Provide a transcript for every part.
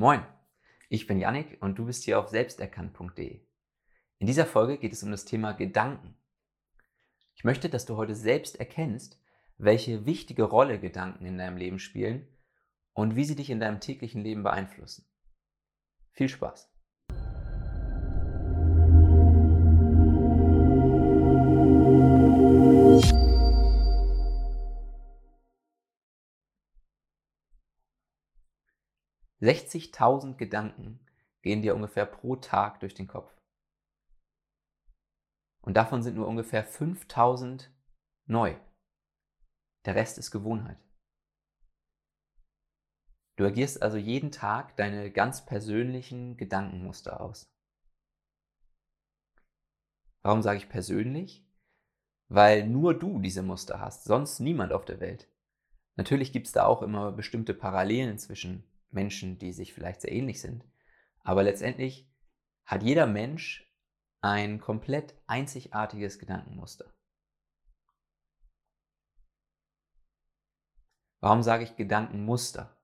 Moin, ich bin Yannick und du bist hier auf selbsterkannt.de. In dieser Folge geht es um das Thema Gedanken. Ich möchte, dass du heute selbst erkennst, welche wichtige Rolle Gedanken in deinem Leben spielen und wie sie dich in deinem täglichen Leben beeinflussen. Viel Spaß! 60.000 Gedanken gehen dir ungefähr pro Tag durch den Kopf. Und davon sind nur ungefähr 5.000 neu. Der Rest ist Gewohnheit. Du agierst also jeden Tag deine ganz persönlichen Gedankenmuster aus. Warum sage ich persönlich? Weil nur du diese Muster hast, sonst niemand auf der Welt. Natürlich gibt es da auch immer bestimmte Parallelen zwischen Menschen, die sich vielleicht sehr ähnlich sind. Aber letztendlich hat jeder Mensch ein komplett einzigartiges Gedankenmuster. Warum sage ich Gedankenmuster?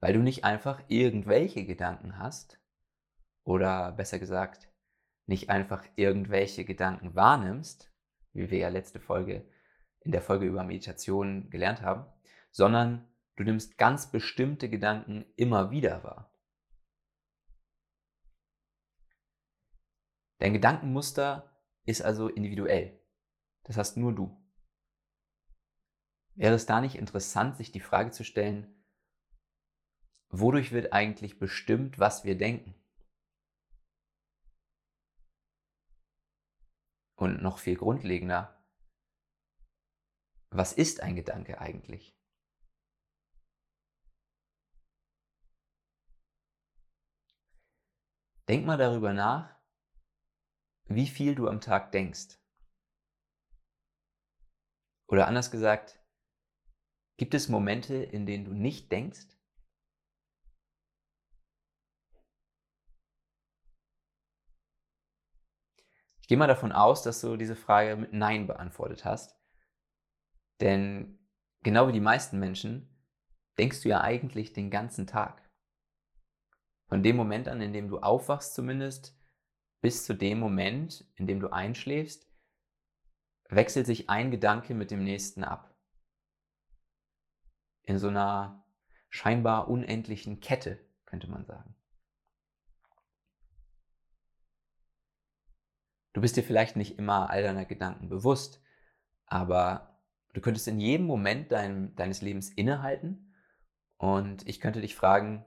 Weil du nicht einfach irgendwelche Gedanken hast oder besser gesagt, nicht einfach irgendwelche Gedanken wahrnimmst, wie wir ja letzte Folge in der Folge über Meditation gelernt haben, sondern Du nimmst ganz bestimmte Gedanken immer wieder wahr. Dein Gedankenmuster ist also individuell. Das hast nur du. Wäre es da nicht interessant, sich die Frage zu stellen, wodurch wird eigentlich bestimmt, was wir denken? Und noch viel grundlegender, was ist ein Gedanke eigentlich? Denk mal darüber nach, wie viel du am Tag denkst. Oder anders gesagt, gibt es Momente, in denen du nicht denkst? Ich gehe mal davon aus, dass du diese Frage mit Nein beantwortet hast. Denn genau wie die meisten Menschen denkst du ja eigentlich den ganzen Tag. Von dem Moment an, in dem du aufwachst zumindest, bis zu dem Moment, in dem du einschläfst, wechselt sich ein Gedanke mit dem nächsten ab. In so einer scheinbar unendlichen Kette, könnte man sagen. Du bist dir vielleicht nicht immer all deiner Gedanken bewusst, aber du könntest in jedem Moment dein, deines Lebens innehalten und ich könnte dich fragen,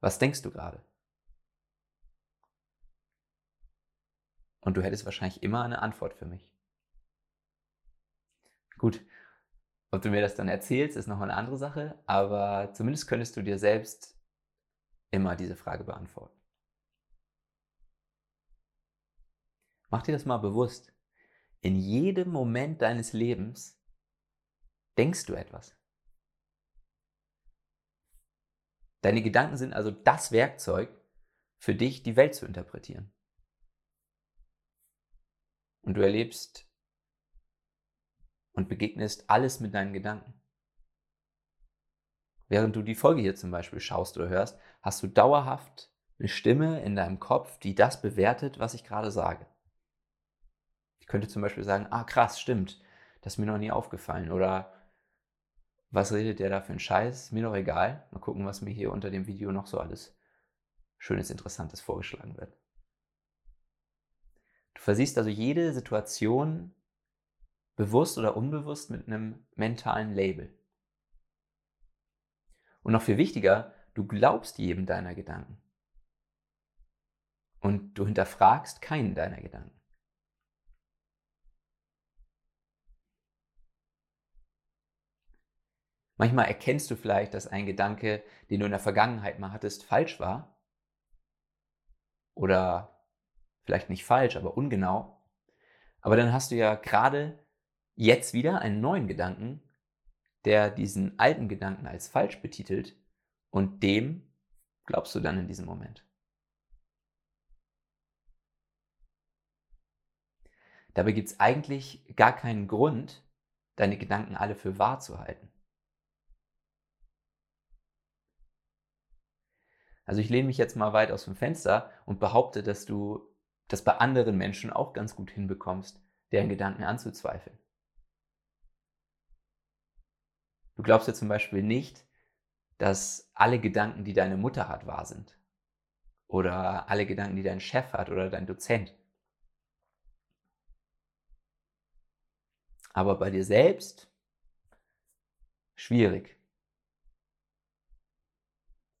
was denkst du gerade? Und du hättest wahrscheinlich immer eine Antwort für mich. Gut, ob du mir das dann erzählst, ist nochmal eine andere Sache, aber zumindest könntest du dir selbst immer diese Frage beantworten. Mach dir das mal bewusst. In jedem Moment deines Lebens denkst du etwas. Deine Gedanken sind also das Werkzeug für dich, die Welt zu interpretieren. Und du erlebst und begegnest alles mit deinen Gedanken. Während du die Folge hier zum Beispiel schaust oder hörst, hast du dauerhaft eine Stimme in deinem Kopf, die das bewertet, was ich gerade sage. Ich könnte zum Beispiel sagen, ah krass, stimmt, das ist mir noch nie aufgefallen. Oder was redet der da für ein Scheiß? Mir doch egal. Mal gucken, was mir hier unter dem Video noch so alles Schönes, Interessantes vorgeschlagen wird. Du versiehst also jede Situation bewusst oder unbewusst mit einem mentalen Label. Und noch viel wichtiger, du glaubst jedem deiner Gedanken. Und du hinterfragst keinen deiner Gedanken. Manchmal erkennst du vielleicht, dass ein Gedanke, den du in der Vergangenheit mal hattest, falsch war. Oder vielleicht nicht falsch, aber ungenau. Aber dann hast du ja gerade jetzt wieder einen neuen Gedanken, der diesen alten Gedanken als falsch betitelt und dem glaubst du dann in diesem Moment. Dabei gibt es eigentlich gar keinen Grund, deine Gedanken alle für wahr zu halten. Also ich lehne mich jetzt mal weit aus dem Fenster und behaupte, dass du das bei anderen Menschen auch ganz gut hinbekommst, deren Gedanken anzuzweifeln. Du glaubst ja zum Beispiel nicht, dass alle Gedanken, die deine Mutter hat, wahr sind. Oder alle Gedanken, die dein Chef hat oder dein Dozent. Aber bei dir selbst schwierig.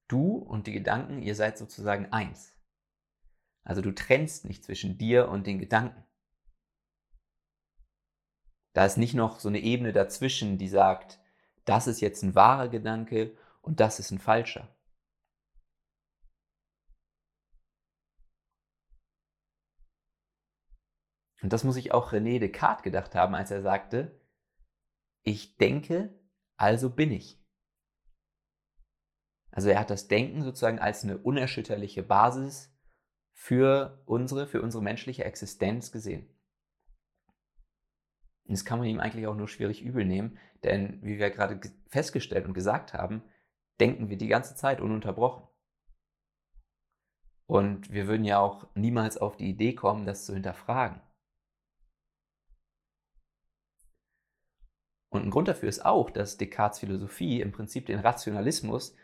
Du und die Gedanken, ihr seid sozusagen eins. Also du trennst nicht zwischen dir und den Gedanken. Da ist nicht noch so eine Ebene dazwischen, die sagt, das ist jetzt ein wahrer Gedanke und das ist ein falscher. Und das muss ich auch René Descartes gedacht haben, als er sagte, ich denke, also bin ich. Also er hat das Denken sozusagen als eine unerschütterliche Basis für unsere, für unsere menschliche Existenz gesehen. Und das kann man ihm eigentlich auch nur schwierig übel nehmen, denn wie wir gerade festgestellt und gesagt haben, denken wir die ganze Zeit ununterbrochen. Und wir würden ja auch niemals auf die Idee kommen, das zu hinterfragen. Und ein Grund dafür ist auch, dass Descartes Philosophie im Prinzip den Rationalismus,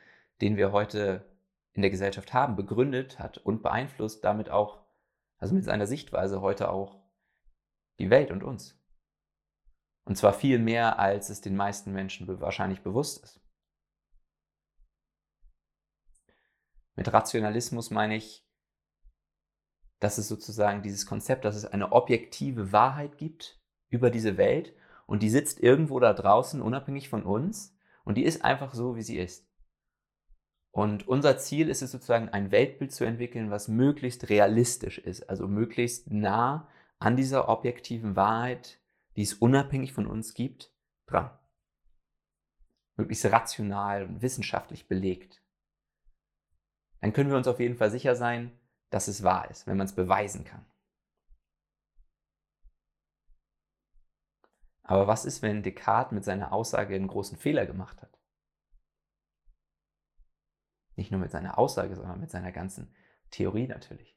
den wir heute in der Gesellschaft haben, begründet hat und beeinflusst damit auch, also mit seiner Sichtweise heute auch die Welt und uns. Und zwar viel mehr, als es den meisten Menschen wahrscheinlich bewusst ist. Mit Rationalismus meine ich, dass es sozusagen dieses Konzept, dass es eine objektive Wahrheit gibt über diese Welt und die sitzt irgendwo da draußen, unabhängig von uns, und die ist einfach so, wie sie ist. Und unser Ziel ist es sozusagen, ein Weltbild zu entwickeln, was möglichst realistisch ist, also möglichst nah an dieser objektiven Wahrheit, die es unabhängig von uns gibt, dran. Möglichst rational und wissenschaftlich belegt. Dann können wir uns auf jeden Fall sicher sein, dass es wahr ist, wenn man es beweisen kann. Aber was ist, wenn Descartes mit seiner Aussage einen großen Fehler gemacht hat? Nicht nur mit seiner Aussage, sondern mit seiner ganzen Theorie natürlich.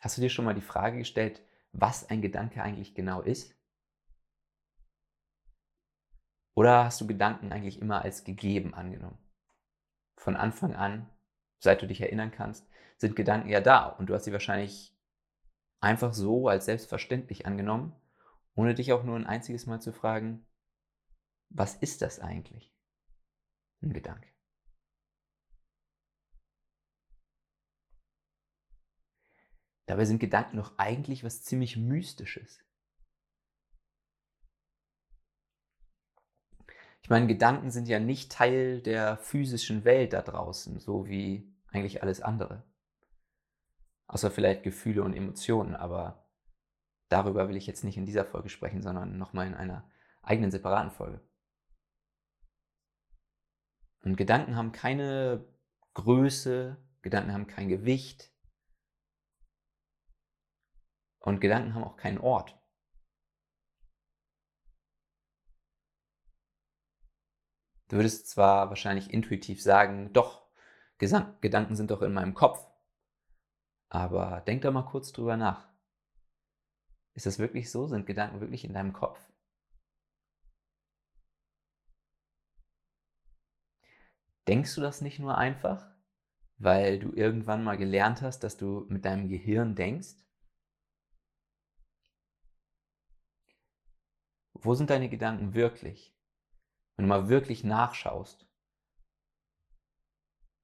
Hast du dir schon mal die Frage gestellt, was ein Gedanke eigentlich genau ist? Oder hast du Gedanken eigentlich immer als gegeben angenommen? Von Anfang an, seit du dich erinnern kannst, sind Gedanken ja da und du hast sie wahrscheinlich einfach so als selbstverständlich angenommen, ohne dich auch nur ein einziges Mal zu fragen, was ist das eigentlich? Ein Gedanke. Dabei sind Gedanken doch eigentlich was ziemlich Mystisches. Ich meine, Gedanken sind ja nicht Teil der physischen Welt da draußen, so wie eigentlich alles andere. Außer vielleicht Gefühle und Emotionen, aber darüber will ich jetzt nicht in dieser Folge sprechen, sondern nochmal in einer eigenen separaten Folge. Und Gedanken haben keine Größe, Gedanken haben kein Gewicht und Gedanken haben auch keinen Ort. Du würdest zwar wahrscheinlich intuitiv sagen, doch, Gedanken sind doch in meinem Kopf. Aber denk da mal kurz drüber nach. Ist das wirklich so? Sind Gedanken wirklich in deinem Kopf? Denkst du das nicht nur einfach, weil du irgendwann mal gelernt hast, dass du mit deinem Gehirn denkst? Wo sind deine Gedanken wirklich? Wenn du mal wirklich nachschaust,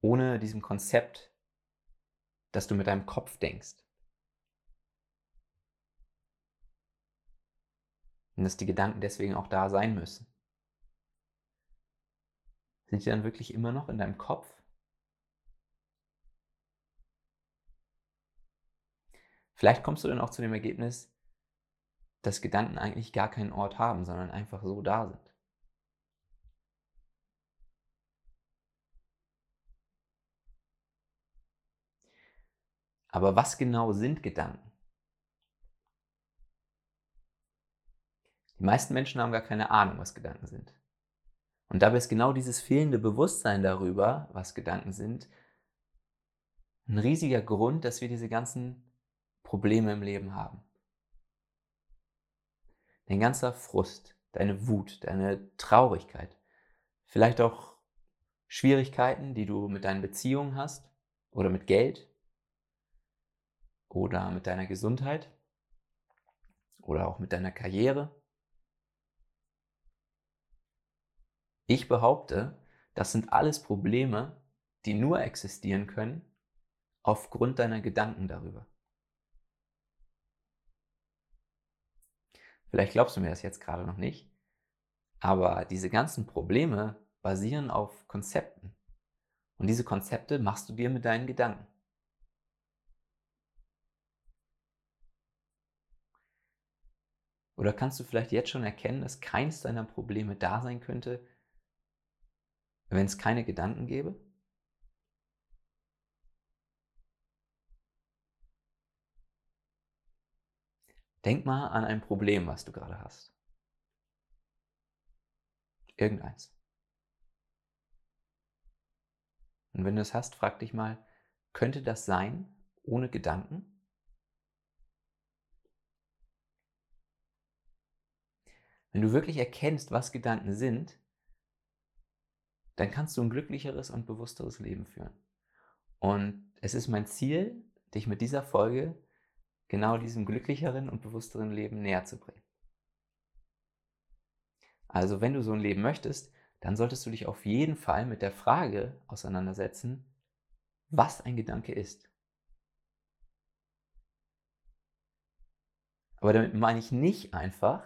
ohne diesem Konzept dass du mit deinem Kopf denkst. Und dass die Gedanken deswegen auch da sein müssen. Sind die dann wirklich immer noch in deinem Kopf? Vielleicht kommst du dann auch zu dem Ergebnis, dass Gedanken eigentlich gar keinen Ort haben, sondern einfach so da sind. Aber was genau sind Gedanken? Die meisten Menschen haben gar keine Ahnung, was Gedanken sind. Und dabei ist genau dieses fehlende Bewusstsein darüber, was Gedanken sind, ein riesiger Grund, dass wir diese ganzen Probleme im Leben haben. Dein ganzer Frust, deine Wut, deine Traurigkeit, vielleicht auch Schwierigkeiten, die du mit deinen Beziehungen hast oder mit Geld oder mit deiner Gesundheit oder auch mit deiner Karriere. Ich behaupte, das sind alles Probleme, die nur existieren können aufgrund deiner Gedanken darüber. Vielleicht glaubst du mir das jetzt gerade noch nicht, aber diese ganzen Probleme basieren auf Konzepten. Und diese Konzepte machst du dir mit deinen Gedanken. Oder kannst du vielleicht jetzt schon erkennen, dass keins deiner Probleme da sein könnte, wenn es keine Gedanken gäbe? Denk mal an ein Problem, was du gerade hast. Irgendeins. Und wenn du es hast, frag dich mal, könnte das sein ohne Gedanken? Wenn du wirklich erkennst, was Gedanken sind, dann kannst du ein glücklicheres und bewussteres Leben führen. Und es ist mein Ziel, dich mit dieser Folge genau diesem glücklicheren und bewussteren Leben näher zu bringen. Also wenn du so ein Leben möchtest, dann solltest du dich auf jeden Fall mit der Frage auseinandersetzen, was ein Gedanke ist. Aber damit meine ich nicht einfach,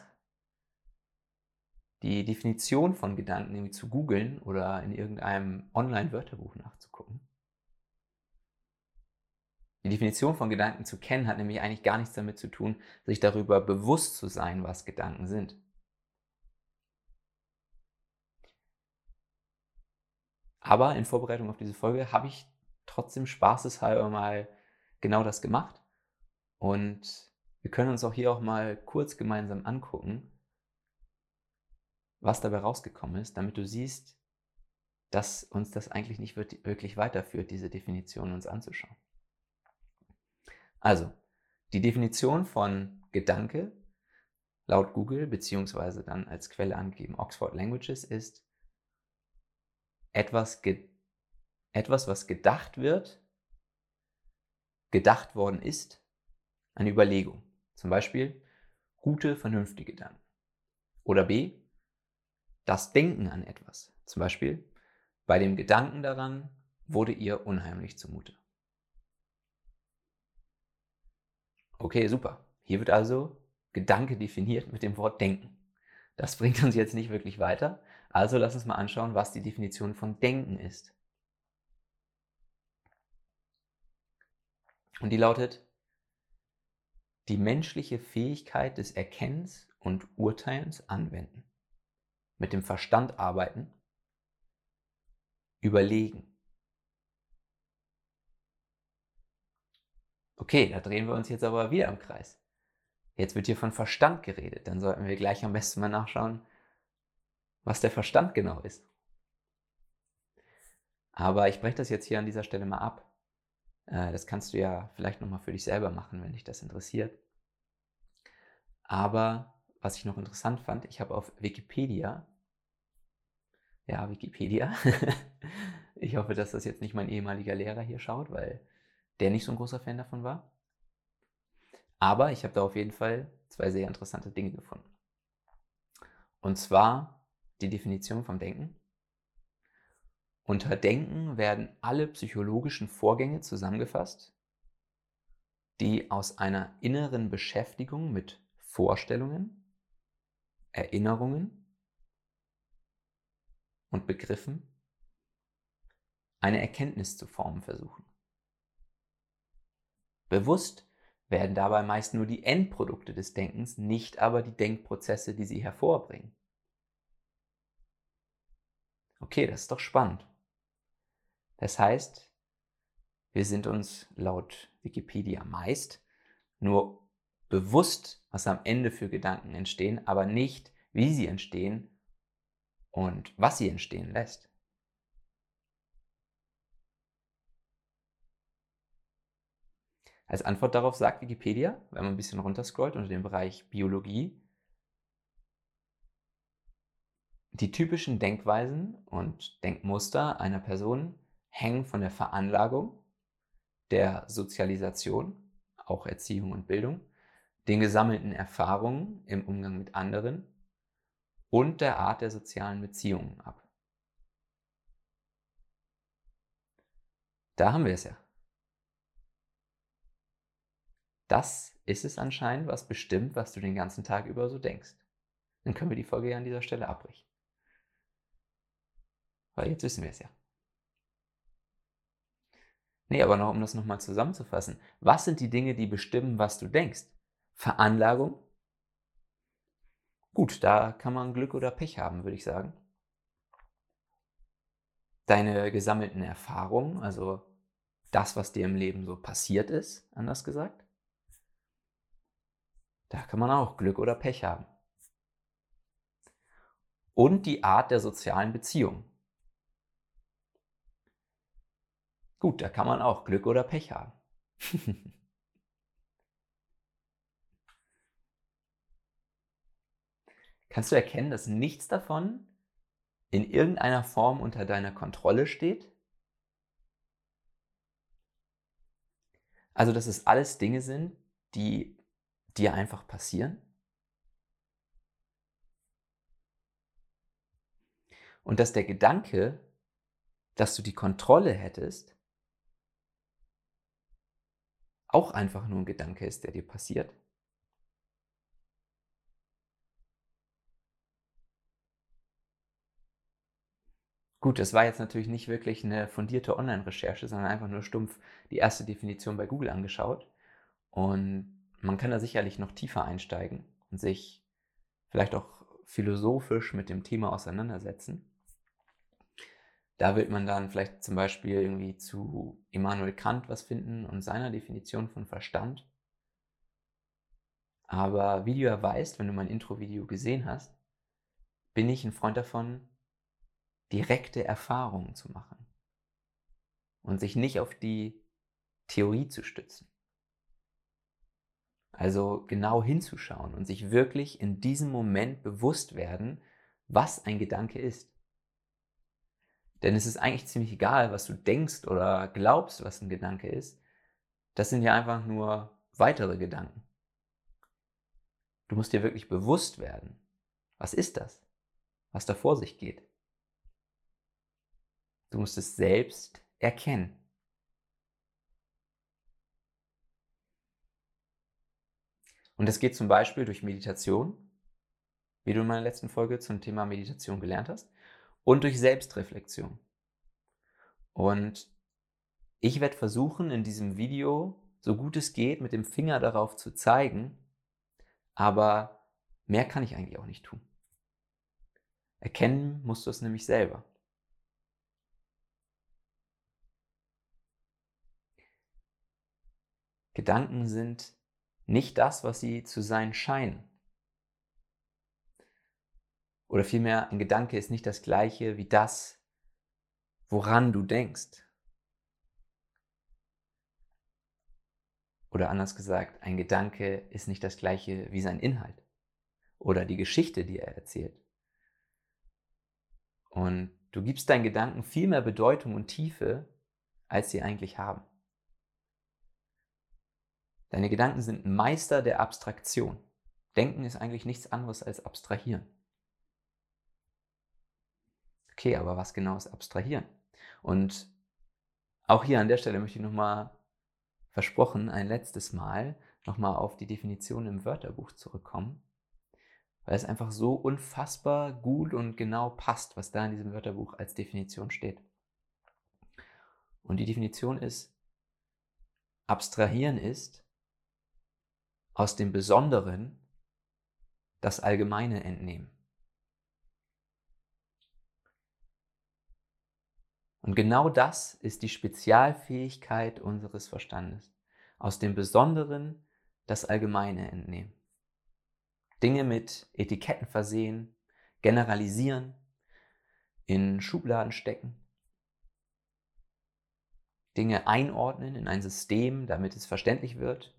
die Definition von Gedanken irgendwie zu googeln oder in irgendeinem Online-Wörterbuch nachzugucken. Die Definition von Gedanken zu kennen hat nämlich eigentlich gar nichts damit zu tun, sich darüber bewusst zu sein, was Gedanken sind. Aber in Vorbereitung auf diese Folge habe ich trotzdem spaßeshalber mal genau das gemacht. Und wir können uns auch hier auch mal kurz gemeinsam angucken, was dabei rausgekommen ist, damit du siehst, dass uns das eigentlich nicht wirklich weiterführt, diese Definition uns anzuschauen. Also, die Definition von Gedanke laut Google beziehungsweise dann als Quelle angegeben Oxford Languages ist etwas, etwas, was gedacht wird, gedacht worden ist, eine Überlegung. Zum Beispiel gute, vernünftige Gedanken. Oder B, das Denken an etwas. Zum Beispiel bei dem Gedanken daran wurde ihr unheimlich zumute. Okay, super. Hier wird also Gedanke definiert mit dem Wort denken. Das bringt uns jetzt nicht wirklich weiter, also lass uns mal anschauen, was die Definition von Denken ist. Und die lautet, die menschliche Fähigkeit des Erkennens und Urteilens anwenden, mit dem Verstand arbeiten, überlegen. Okay, da drehen wir uns jetzt aber wieder im Kreis. Jetzt wird hier von Verstand geredet, dann sollten wir gleich am besten mal nachschauen, was der Verstand genau ist. Aber ich breche das jetzt hier an dieser Stelle mal ab. Äh, das kannst du ja vielleicht nochmal für dich selber machen, wenn dich das interessiert. Aber was ich noch interessant fand, ich habe auf Wikipedia, ja, Wikipedia, ich hoffe, dass das jetzt nicht mein ehemaliger Lehrer hier schaut, weil der nicht so ein großer Fan davon war. Aber ich habe da auf jeden Fall zwei sehr interessante Dinge gefunden. Und zwar die Definition vom Denken. Unter Denken werden alle psychologischen Vorgänge zusammengefasst, die aus einer inneren Beschäftigung mit Vorstellungen, Erinnerungen und Begriffen eine Erkenntnis zu formen versuchen. Bewusst werden dabei meist nur die Endprodukte des Denkens, nicht aber die Denkprozesse, die sie hervorbringen. Okay, das ist doch spannend. Das heißt, wir sind uns laut Wikipedia meist nur bewusst, was am Ende für Gedanken entstehen, aber nicht, wie sie entstehen und was sie entstehen lässt. Als Antwort darauf sagt Wikipedia, wenn man ein bisschen runterscrollt unter dem Bereich Biologie, die typischen Denkweisen und Denkmuster einer Person hängen von der Veranlagung, der Sozialisation, auch Erziehung und Bildung, den gesammelten Erfahrungen im Umgang mit anderen und der Art der sozialen Beziehungen ab. Da haben wir es ja. Das ist es anscheinend, was bestimmt, was du den ganzen Tag über so denkst. Dann können wir die Folge ja an dieser Stelle abbrechen. Weil jetzt wissen wir es ja. Nee, aber noch, um das nochmal zusammenzufassen. Was sind die Dinge, die bestimmen, was du denkst? Veranlagung? Gut, da kann man Glück oder Pech haben, würde ich sagen. Deine gesammelten Erfahrungen, also das, was dir im Leben so passiert ist, anders gesagt. Da kann man auch Glück oder Pech haben. Und die Art der sozialen Beziehung. Gut, da kann man auch Glück oder Pech haben. Kannst du erkennen, dass nichts davon in irgendeiner Form unter deiner Kontrolle steht? Also, dass es alles Dinge sind, die dir einfach passieren? Und dass der Gedanke, dass du die Kontrolle hättest, auch einfach nur ein Gedanke ist, der dir passiert? Gut, das war jetzt natürlich nicht wirklich eine fundierte Online-Recherche, sondern einfach nur stumpf die erste Definition bei Google angeschaut. Und man kann da sicherlich noch tiefer einsteigen und sich vielleicht auch philosophisch mit dem Thema auseinandersetzen. Da wird man dann vielleicht zum Beispiel irgendwie zu Immanuel Kant was finden und seiner Definition von Verstand. Aber wie du ja weißt, wenn du mein Intro-Video gesehen hast, bin ich ein Freund davon, direkte Erfahrungen zu machen und sich nicht auf die Theorie zu stützen. Also genau hinzuschauen und sich wirklich in diesem Moment bewusst werden, was ein Gedanke ist. Denn es ist eigentlich ziemlich egal, was du denkst oder glaubst, was ein Gedanke ist. Das sind ja einfach nur weitere Gedanken. Du musst dir wirklich bewusst werden, was ist das, was da vor sich geht. Du musst es selbst erkennen. Und das geht zum Beispiel durch Meditation, wie du in meiner letzten Folge zum Thema Meditation gelernt hast, und durch Selbstreflexion. Und ich werde versuchen, in diesem Video, so gut es geht, mit dem Finger darauf zu zeigen, aber mehr kann ich eigentlich auch nicht tun. Erkennen musst du es nämlich selber. Gedanken sind nicht das, was sie zu sein scheinen. Oder vielmehr, ein Gedanke ist nicht das gleiche wie das, woran du denkst. Oder anders gesagt, ein Gedanke ist nicht das gleiche wie sein Inhalt oder die Geschichte, die er erzählt. Und du gibst deinen Gedanken viel mehr Bedeutung und Tiefe, als sie eigentlich haben. Deine Gedanken sind Meister der Abstraktion. Denken ist eigentlich nichts anderes als abstrahieren. Okay, aber was genau ist abstrahieren? Und auch hier an der Stelle möchte ich nochmal versprochen, ein letztes Mal nochmal auf die Definition im Wörterbuch zurückkommen, weil es einfach so unfassbar gut und genau passt, was da in diesem Wörterbuch als Definition steht. Und die Definition ist, abstrahieren ist, aus dem Besonderen das Allgemeine entnehmen. Und genau das ist die Spezialfähigkeit unseres Verstandes. Aus dem Besonderen das Allgemeine entnehmen. Dinge mit Etiketten versehen, generalisieren, in Schubladen stecken, Dinge einordnen in ein System, damit es verständlich wird.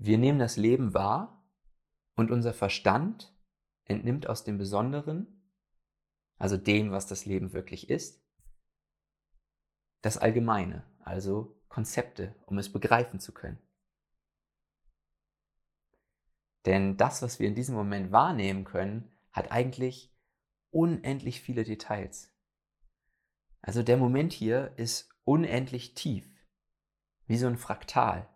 Wir nehmen das Leben wahr und unser Verstand entnimmt aus dem Besonderen, also dem, was das Leben wirklich ist, das Allgemeine, also Konzepte, um es begreifen zu können. Denn das, was wir in diesem Moment wahrnehmen können, hat eigentlich unendlich viele Details. Also der Moment hier ist unendlich tief, wie so ein Fraktal.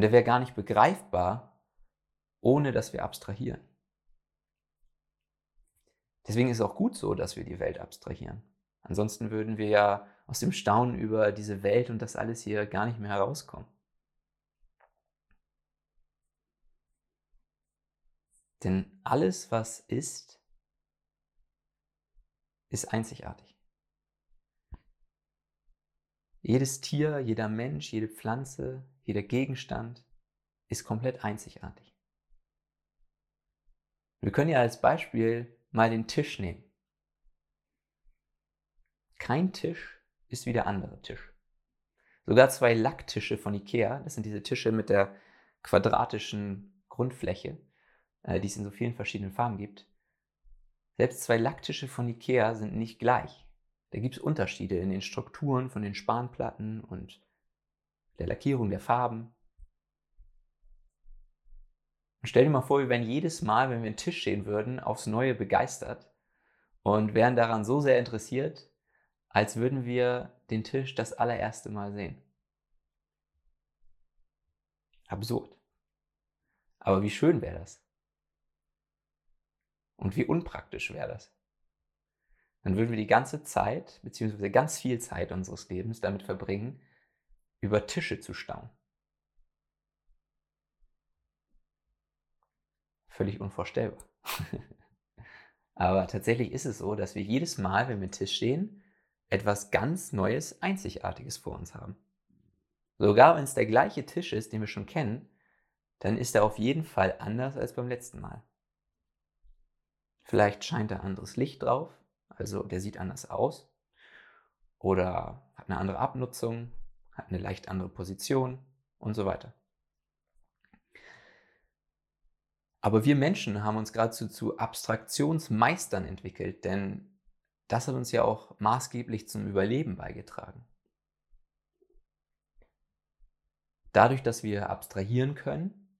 Und er wäre gar nicht begreifbar, ohne dass wir abstrahieren. Deswegen ist es auch gut so, dass wir die Welt abstrahieren. Ansonsten würden wir ja aus dem Staunen über diese Welt und das alles hier gar nicht mehr herauskommen. Denn alles, was ist, ist einzigartig. Jedes Tier, jeder Mensch, jede Pflanze, jeder Gegenstand ist komplett einzigartig. Wir können ja als Beispiel mal den Tisch nehmen. Kein Tisch ist wie der andere Tisch. Sogar zwei Lacktische von Ikea, das sind diese Tische mit der quadratischen Grundfläche, äh, die es in so vielen verschiedenen Farben gibt. Selbst zwei Lacktische von Ikea sind nicht gleich. Da gibt es Unterschiede in den Strukturen von den Spanplatten und der Lackierung der Farben. Und stell dir mal vor, wir wären jedes Mal, wenn wir einen Tisch sehen würden, aufs Neue begeistert und wären daran so sehr interessiert, als würden wir den Tisch das allererste Mal sehen. Absurd. Aber wie schön wäre das? Und wie unpraktisch wäre das? Dann würden wir die ganze Zeit, beziehungsweise ganz viel Zeit unseres Lebens damit verbringen, über Tische zu staunen. Völlig unvorstellbar. Aber tatsächlich ist es so, dass wir jedes Mal, wenn wir mit Tisch stehen, etwas ganz Neues, Einzigartiges vor uns haben. Sogar wenn es der gleiche Tisch ist, den wir schon kennen, dann ist er auf jeden Fall anders als beim letzten Mal. Vielleicht scheint da anderes Licht drauf, also der sieht anders aus. Oder hat eine andere Abnutzung, hat eine leicht andere Position und so weiter. Aber wir Menschen haben uns geradezu zu Abstraktionsmeistern entwickelt, denn das hat uns ja auch maßgeblich zum Überleben beigetragen. Dadurch, dass wir abstrahieren können,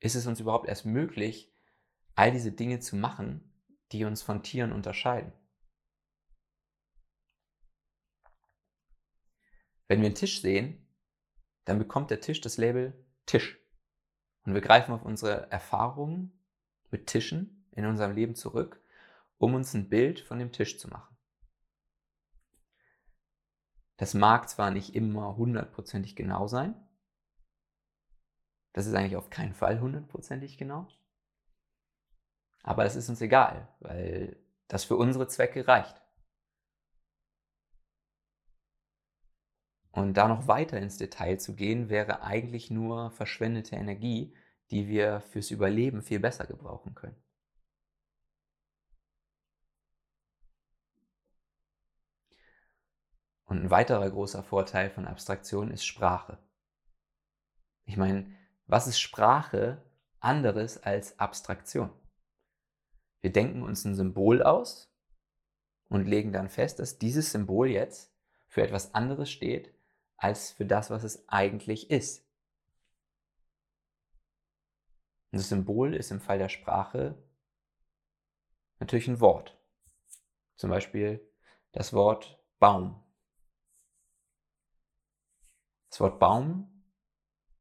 ist es uns überhaupt erst möglich, all diese Dinge zu machen, die uns von Tieren unterscheiden. Wenn wir einen Tisch sehen, dann bekommt der Tisch das Label Tisch. Und wir greifen auf unsere Erfahrungen mit Tischen in unserem Leben zurück um uns ein Bild von dem Tisch zu machen. Das mag zwar nicht immer hundertprozentig genau sein, das ist eigentlich auf keinen Fall hundertprozentig genau, aber es ist uns egal, weil das für unsere Zwecke reicht. Und da noch weiter ins Detail zu gehen, wäre eigentlich nur verschwendete Energie, die wir fürs Überleben viel besser gebrauchen können. Und ein weiterer großer Vorteil von Abstraktion ist Sprache. Ich meine, was ist Sprache anderes als Abstraktion? Wir denken uns ein Symbol aus und legen dann fest, dass dieses Symbol jetzt für etwas anderes steht als für das, was es eigentlich ist. Und das Symbol ist im Fall der Sprache natürlich ein Wort. Zum Beispiel das Wort Baum. Das Wort Baum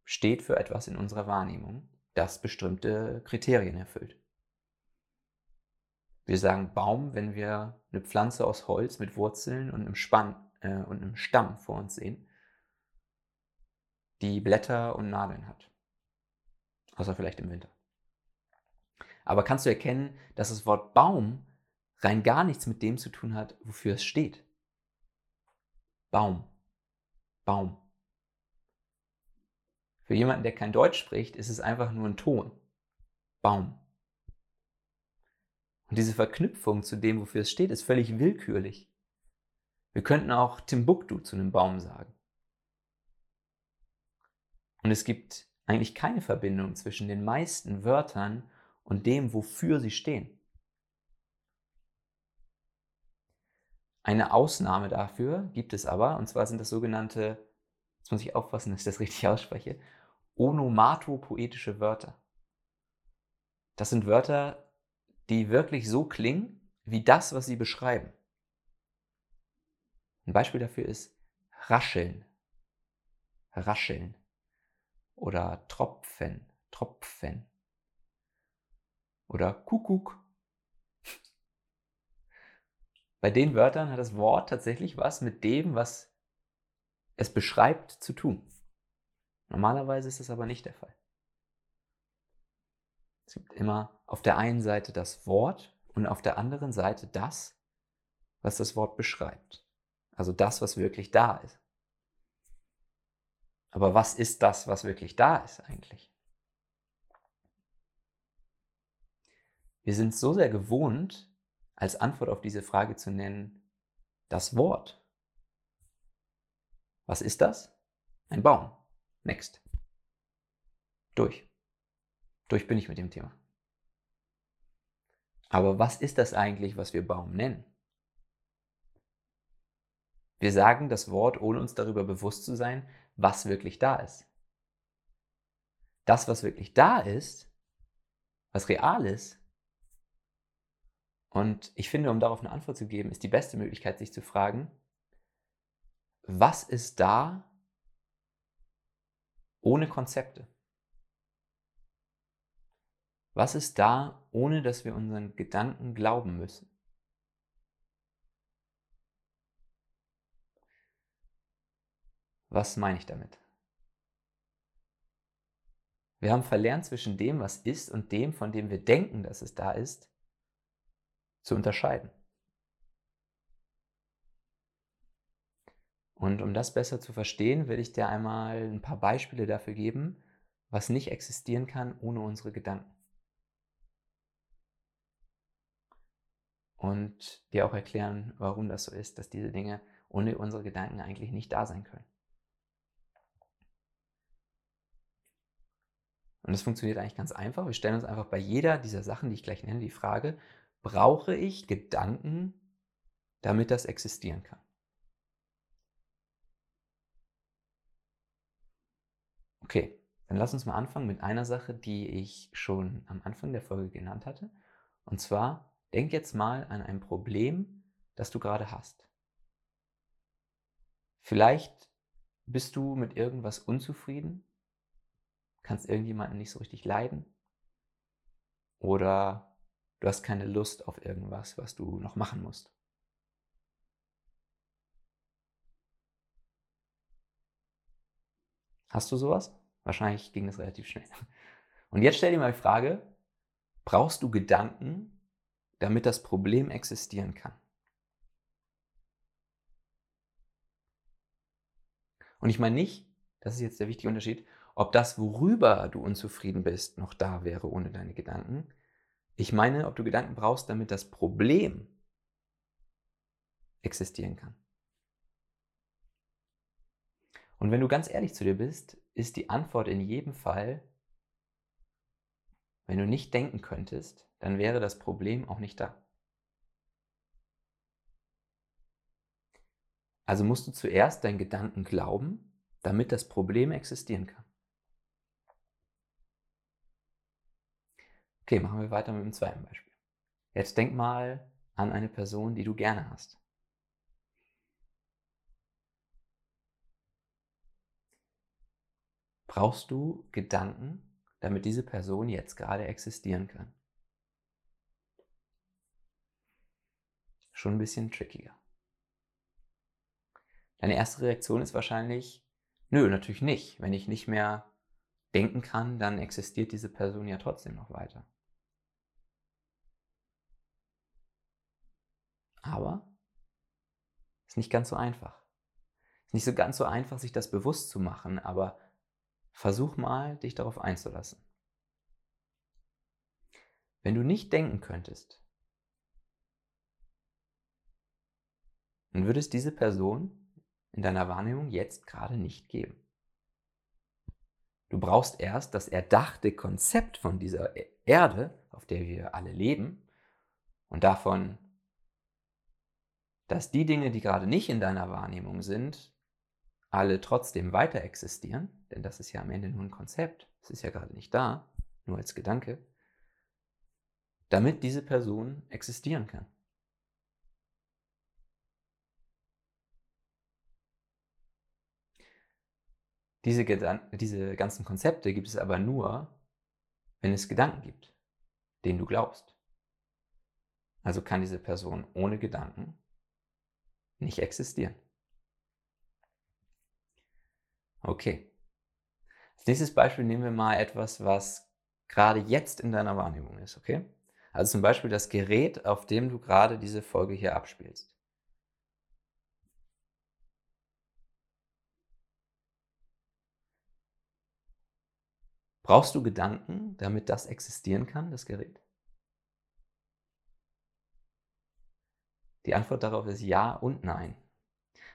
steht für etwas in unserer Wahrnehmung, das bestimmte Kriterien erfüllt. Wir sagen Baum, wenn wir eine Pflanze aus Holz mit Wurzeln und einem, Spann, äh, und einem Stamm vor uns sehen, die Blätter und Nadeln hat. Außer vielleicht im Winter. Aber kannst du erkennen, dass das Wort Baum rein gar nichts mit dem zu tun hat, wofür es steht? Baum. Baum. Für jemanden, der kein Deutsch spricht, ist es einfach nur ein Ton. Baum. Und diese Verknüpfung zu dem, wofür es steht, ist völlig willkürlich. Wir könnten auch Timbuktu zu einem Baum sagen. Und es gibt eigentlich keine Verbindung zwischen den meisten Wörtern und dem, wofür sie stehen. Eine Ausnahme dafür gibt es aber, und zwar sind das sogenannte, jetzt muss ich aufpassen, dass ich das richtig ausspreche, onomatopoetische Wörter. Das sind Wörter, die wirklich so klingen wie das, was sie beschreiben. Ein Beispiel dafür ist rascheln. Rascheln. Oder tropfen. Tropfen. Oder Kuckuck. Bei den Wörtern hat das Wort tatsächlich was mit dem, was es beschreibt, zu tun. Normalerweise ist das aber nicht der Fall. Es gibt immer auf der einen Seite das Wort und auf der anderen Seite das, was das Wort beschreibt. Also das, was wirklich da ist. Aber was ist das, was wirklich da ist eigentlich? Wir sind so sehr gewohnt, als Antwort auf diese Frage zu nennen, das Wort. Was ist das? Ein Baum. Next. Durch. Durch bin ich mit dem Thema. Aber was ist das eigentlich, was wir Baum nennen? Wir sagen das Wort, ohne uns darüber bewusst zu sein, was wirklich da ist. Das, was wirklich da ist, was real ist, und ich finde, um darauf eine Antwort zu geben, ist die beste Möglichkeit, sich zu fragen, was ist da ohne Konzepte? Was ist da, ohne dass wir unseren Gedanken glauben müssen? Was meine ich damit? Wir haben verlernt zwischen dem, was ist und dem, von dem wir denken, dass es da ist, zu unterscheiden. Und um das besser zu verstehen, will ich dir einmal ein paar Beispiele dafür geben, was nicht existieren kann ohne unsere Gedanken. Und dir auch erklären, warum das so ist, dass diese Dinge ohne unsere Gedanken eigentlich nicht da sein können. Und das funktioniert eigentlich ganz einfach. Wir stellen uns einfach bei jeder dieser Sachen, die ich gleich nenne, die Frage, brauche ich Gedanken, damit das existieren kann. Okay, dann lass uns mal anfangen mit einer Sache, die ich schon am Anfang der Folge genannt hatte. Und zwar, denk jetzt mal an ein Problem, das du gerade hast. Vielleicht bist du mit irgendwas unzufrieden, kannst irgendjemanden nicht so richtig leiden oder Du hast keine Lust auf irgendwas, was du noch machen musst. Hast du sowas? Wahrscheinlich ging das relativ schnell. Und jetzt stell dir mal die Frage, brauchst du Gedanken, damit das Problem existieren kann? Und ich meine nicht, das ist jetzt der wichtige Unterschied, ob das, worüber du unzufrieden bist, noch da wäre ohne deine Gedanken, ich meine, ob du Gedanken brauchst, damit das Problem existieren kann. Und wenn du ganz ehrlich zu dir bist, ist die Antwort in jedem Fall, wenn du nicht denken könntest, dann wäre das Problem auch nicht da. Also musst du zuerst deinen Gedanken glauben, damit das Problem existieren kann. Okay, machen wir weiter mit dem zweiten Beispiel. Jetzt denk mal an eine Person, die du gerne hast. Brauchst du Gedanken, damit diese Person jetzt gerade existieren kann? Schon ein bisschen trickiger. Deine erste Reaktion ist wahrscheinlich, nö, natürlich nicht. Wenn ich nicht mehr denken kann, dann existiert diese Person ja trotzdem noch weiter. Aber ist nicht ganz so einfach. Ist nicht so ganz so einfach, sich das bewusst zu machen, aber versuch mal, dich darauf einzulassen. Wenn du nicht denken könntest, dann würde es diese Person in deiner Wahrnehmung jetzt gerade nicht geben. Du brauchst erst das erdachte Konzept von dieser e-, Erde, auf der wir alle leben, und davon, dass die Dinge, die gerade nicht in deiner Wahrnehmung sind, alle trotzdem weiter existieren, denn das ist ja am Ende nur ein Konzept, es ist ja gerade nicht da, nur als Gedanke, damit diese Person existieren kann. Diese, diese ganzen Konzepte gibt es aber nur, wenn es Gedanken gibt, denen du glaubst. Also kann diese Person ohne Gedanken nicht existieren. Okay. Als nächstes Beispiel nehmen wir mal etwas, was gerade jetzt in deiner Wahrnehmung ist, okay? Also zum Beispiel das Gerät, auf dem du gerade diese Folge hier abspielst. Brauchst du Gedanken, damit das existieren kann, das Gerät? Die Antwort darauf ist ja und nein.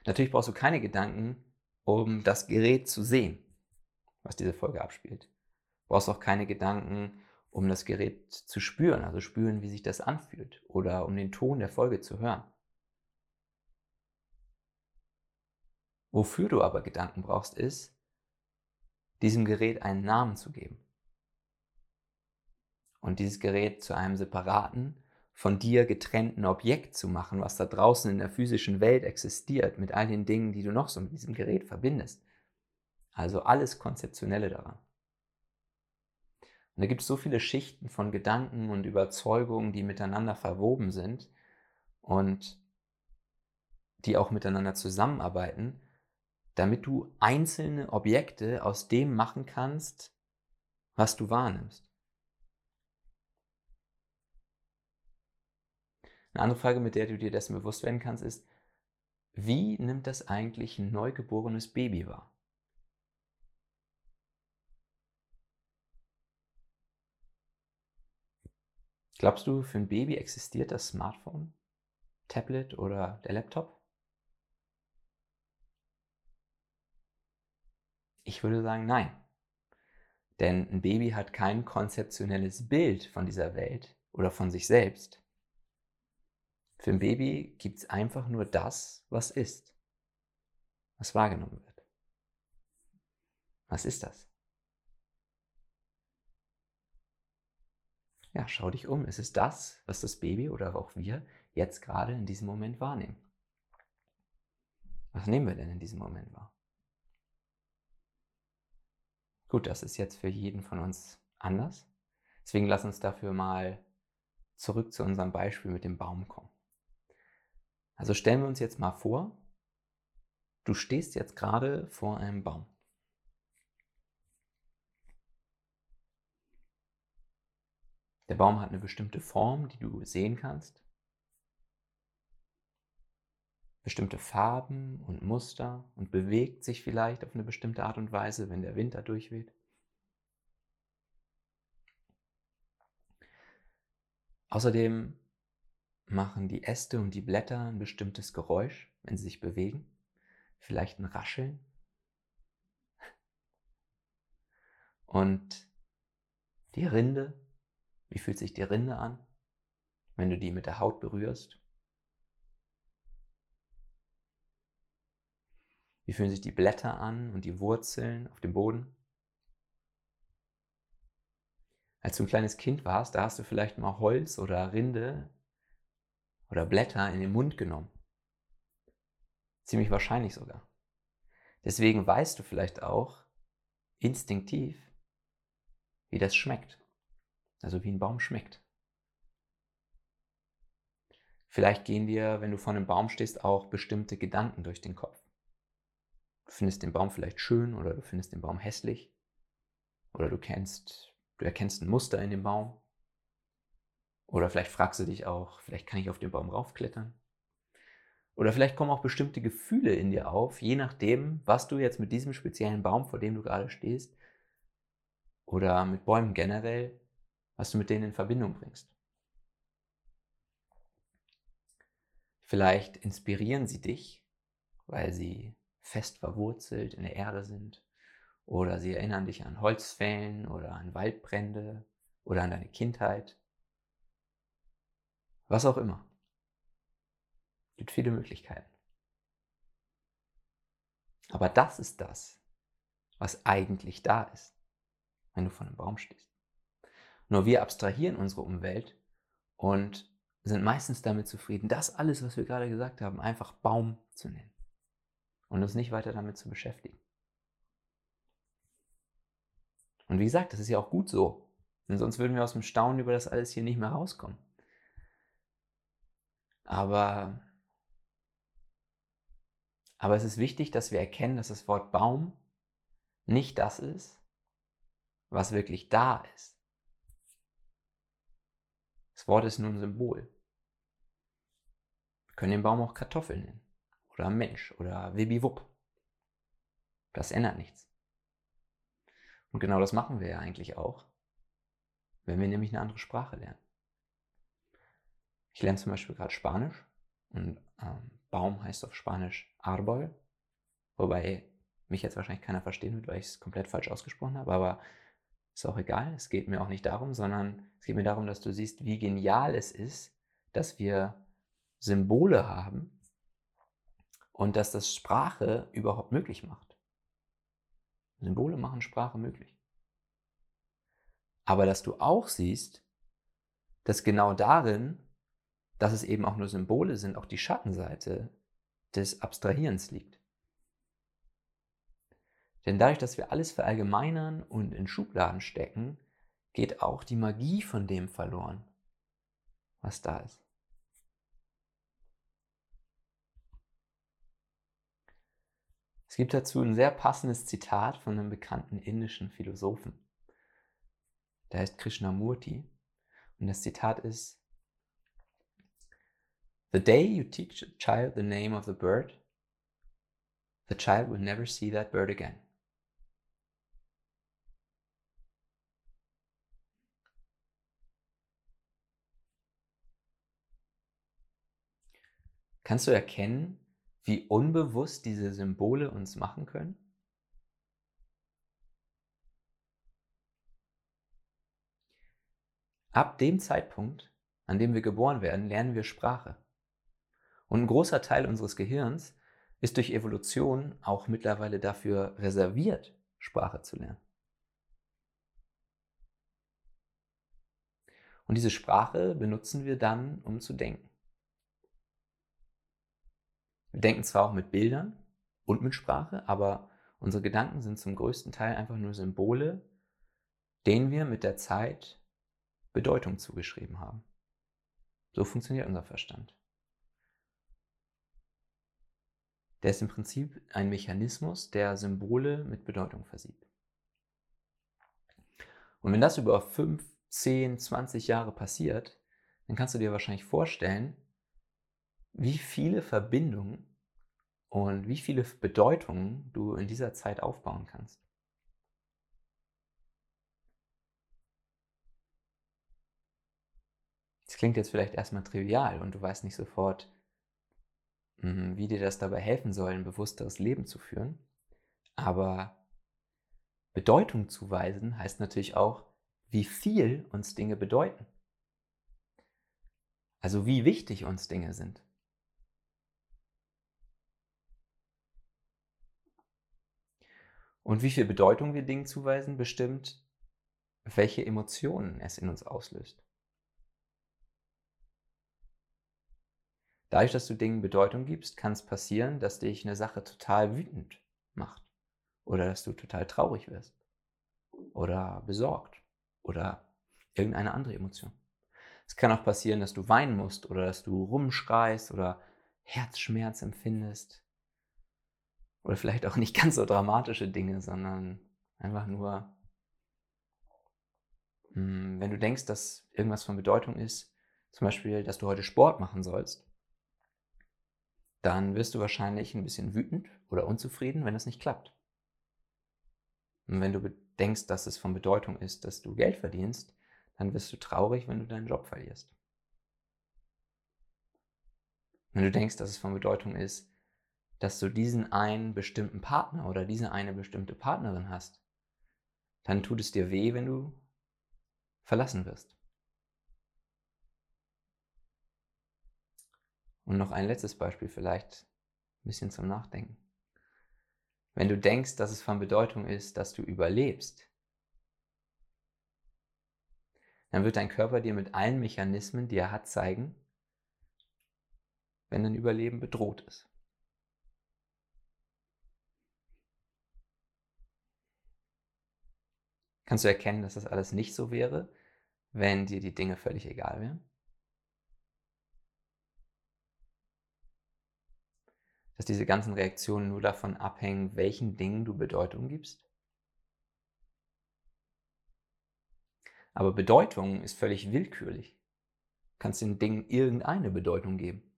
Natürlich brauchst du keine Gedanken, um das Gerät zu sehen, was diese Folge abspielt. Du brauchst auch keine Gedanken, um das Gerät zu spüren, also spüren, wie sich das anfühlt oder um den Ton der Folge zu hören. Wofür du aber Gedanken brauchst, ist, diesem Gerät einen Namen zu geben. Und dieses Gerät zu einem separaten, von dir getrennten Objekt zu machen, was da draußen in der physischen Welt existiert, mit all den Dingen, die du noch so mit diesem Gerät verbindest. Also alles Konzeptionelle daran. Und da gibt es so viele Schichten von Gedanken und Überzeugungen, die miteinander verwoben sind und die auch miteinander zusammenarbeiten, damit du einzelne Objekte aus dem machen kannst, was du wahrnimmst. Eine andere Frage, mit der du dir dessen bewusst werden kannst, ist, wie nimmt das eigentlich ein neugeborenes Baby wahr? Glaubst du, für ein Baby existiert das Smartphone, Tablet oder der Laptop? Ich würde sagen, nein. Denn ein Baby hat kein konzeptionelles Bild von dieser Welt oder von sich selbst. Für ein Baby gibt es einfach nur das, was ist, was wahrgenommen wird. Was ist das? Ja, schau dich um. Es ist das, was das Baby oder auch wir jetzt gerade in diesem Moment wahrnehmen. Was nehmen wir denn in diesem Moment wahr? Gut, das ist jetzt für jeden von uns anders. Deswegen lass uns dafür mal zurück zu unserem Beispiel mit dem Baum kommen. Also stellen wir uns jetzt mal vor, du stehst jetzt gerade vor einem Baum. Der Baum hat eine bestimmte Form, die du sehen kannst. Bestimmte Farben und Muster und bewegt sich vielleicht auf eine bestimmte Art und Weise, wenn der Wind da durchweht. Außerdem machen die Äste und die Blätter ein bestimmtes Geräusch, wenn sie sich bewegen. Vielleicht ein Rascheln. Und die Rinde wie fühlt sich die Rinde an, wenn du die mit der Haut berührst? Wie fühlen sich die Blätter an und die Wurzeln auf dem Boden? Als du ein kleines Kind warst, da hast du vielleicht mal Holz oder Rinde oder Blätter in den Mund genommen. Ziemlich wahrscheinlich sogar. Deswegen weißt du vielleicht auch instinktiv, wie das schmeckt. Also wie ein Baum schmeckt. Vielleicht gehen dir, wenn du vor einem Baum stehst, auch bestimmte Gedanken durch den Kopf. Du findest den Baum vielleicht schön oder du findest den Baum hässlich. Oder du kennst, du erkennst ein Muster in dem Baum. Oder vielleicht fragst du dich auch, vielleicht kann ich auf den Baum raufklettern. Oder vielleicht kommen auch bestimmte Gefühle in dir auf, je nachdem, was du jetzt mit diesem speziellen Baum, vor dem du gerade stehst, oder mit Bäumen generell was du mit denen in Verbindung bringst. Vielleicht inspirieren sie dich, weil sie fest verwurzelt in der Erde sind. Oder sie erinnern dich an Holzfällen oder an Waldbrände oder an deine Kindheit. Was auch immer. Es gibt viele Möglichkeiten. Aber das ist das, was eigentlich da ist, wenn du vor einem Baum stehst. Nur wir abstrahieren unsere Umwelt und sind meistens damit zufrieden, das alles, was wir gerade gesagt haben, einfach Baum zu nennen und uns nicht weiter damit zu beschäftigen. Und wie gesagt, das ist ja auch gut so, denn sonst würden wir aus dem Staunen über das alles hier nicht mehr rauskommen. Aber, aber es ist wichtig, dass wir erkennen, dass das Wort Baum nicht das ist, was wirklich da ist. Das Wort ist nur ein Symbol. Wir können den Baum auch Kartoffel nennen. Oder Mensch. Oder Wibiwupp. Das ändert nichts. Und genau das machen wir ja eigentlich auch, wenn wir nämlich eine andere Sprache lernen. Ich lerne zum Beispiel gerade Spanisch und ähm, Baum heißt auf Spanisch Arbol, wobei mich jetzt wahrscheinlich keiner verstehen wird, weil ich es komplett falsch ausgesprochen habe, aber ist auch egal, es geht mir auch nicht darum, sondern es geht mir darum, dass du siehst, wie genial es ist, dass wir Symbole haben und dass das Sprache überhaupt möglich macht. Symbole machen Sprache möglich. Aber dass du auch siehst, dass genau darin, dass es eben auch nur Symbole sind, auch die Schattenseite des Abstrahierens liegt. Denn dadurch, dass wir alles verallgemeinern und in Schubladen stecken, geht auch die Magie von dem verloren, was da ist. Es gibt dazu ein sehr passendes Zitat von einem bekannten indischen Philosophen. Der heißt Krishnamurti. Und das Zitat ist, The day you teach a child the name of the bird, the child will never see that bird again. Kannst du erkennen, wie unbewusst diese Symbole uns machen können? Ab dem Zeitpunkt, an dem wir geboren werden, lernen wir Sprache. Und ein großer Teil unseres Gehirns ist durch Evolution auch mittlerweile dafür reserviert, Sprache zu lernen. Und diese Sprache benutzen wir dann, um zu denken. Wir denken zwar auch mit Bildern und mit Sprache, aber unsere Gedanken sind zum größten Teil einfach nur Symbole, denen wir mit der Zeit Bedeutung zugeschrieben haben. So funktioniert unser Verstand. Der ist im Prinzip ein Mechanismus, der Symbole mit Bedeutung versieht. Und wenn das über 5, 10, 20 Jahre passiert, dann kannst du dir wahrscheinlich vorstellen, wie viele Verbindungen und wie viele Bedeutungen du in dieser Zeit aufbauen kannst. Das klingt jetzt vielleicht erstmal trivial und du weißt nicht sofort, wie dir das dabei helfen soll, ein bewussteres Leben zu führen. Aber Bedeutung zuweisen heißt natürlich auch, wie viel uns Dinge bedeuten. Also wie wichtig uns Dinge sind. Und wie viel Bedeutung wir Dingen zuweisen, bestimmt, welche Emotionen es in uns auslöst. Dadurch, dass du Dingen Bedeutung gibst, kann es passieren, dass dich eine Sache total wütend macht. Oder dass du total traurig wirst. Oder besorgt. Oder irgendeine andere Emotion. Es kann auch passieren, dass du weinen musst oder dass du rumschreist oder Herzschmerz empfindest oder vielleicht auch nicht ganz so dramatische Dinge, sondern einfach nur, hm, wenn du denkst, dass irgendwas von Bedeutung ist, zum Beispiel, dass du heute Sport machen sollst, dann wirst du wahrscheinlich ein bisschen wütend oder unzufrieden, wenn es nicht klappt. Und wenn du denkst, dass es von Bedeutung ist, dass du Geld verdienst, dann wirst du traurig, wenn du deinen Job verlierst. Wenn du denkst, dass es von Bedeutung ist, dass du diesen einen bestimmten Partner oder diese eine bestimmte Partnerin hast, dann tut es dir weh, wenn du verlassen wirst. Und noch ein letztes Beispiel vielleicht, ein bisschen zum Nachdenken. Wenn du denkst, dass es von Bedeutung ist, dass du überlebst, dann wird dein Körper dir mit allen Mechanismen, die er hat, zeigen, wenn dein Überleben bedroht ist. Kannst du erkennen, dass das alles nicht so wäre, wenn dir die Dinge völlig egal wären? Dass diese ganzen Reaktionen nur davon abhängen, welchen Dingen du Bedeutung gibst? Aber Bedeutung ist völlig willkürlich. Du kannst den Dingen irgendeine Bedeutung geben.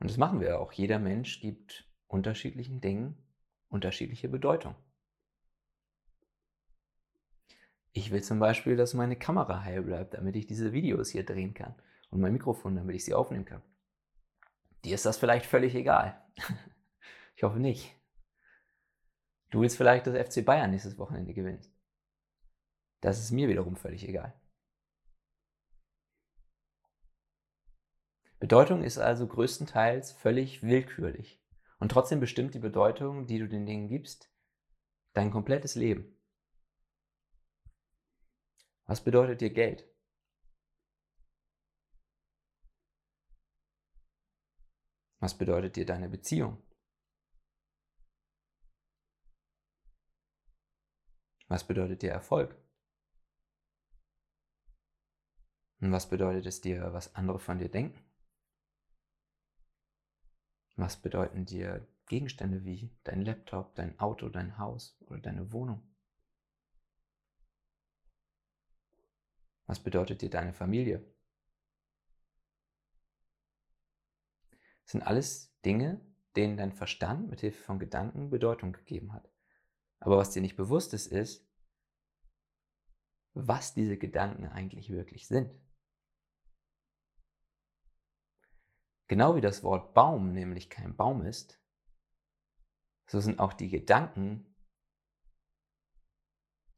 Und das machen wir auch. Jeder Mensch gibt unterschiedlichen Dingen unterschiedliche Bedeutung. Ich will zum Beispiel, dass meine Kamera heil bleibt, damit ich diese Videos hier drehen kann. Und mein Mikrofon, damit ich sie aufnehmen kann. Dir ist das vielleicht völlig egal. ich hoffe nicht. Du willst vielleicht, dass FC Bayern nächstes Wochenende gewinnt. Das ist mir wiederum völlig egal. Bedeutung ist also größtenteils völlig willkürlich. Und trotzdem bestimmt die Bedeutung, die du den Dingen gibst, dein komplettes Leben. Was bedeutet dir Geld? Was bedeutet dir deine Beziehung? Was bedeutet dir Erfolg? Und was bedeutet es dir, was andere von dir denken? Was bedeuten dir Gegenstände wie dein Laptop, dein Auto, dein Haus oder deine Wohnung? Was bedeutet dir deine Familie? Sind alles Dinge, denen dein Verstand mit Hilfe von Gedanken Bedeutung gegeben hat. Aber was dir nicht bewusst ist, ist, was diese Gedanken eigentlich wirklich sind. Genau wie das Wort Baum nämlich kein Baum ist, so sind auch die Gedanken,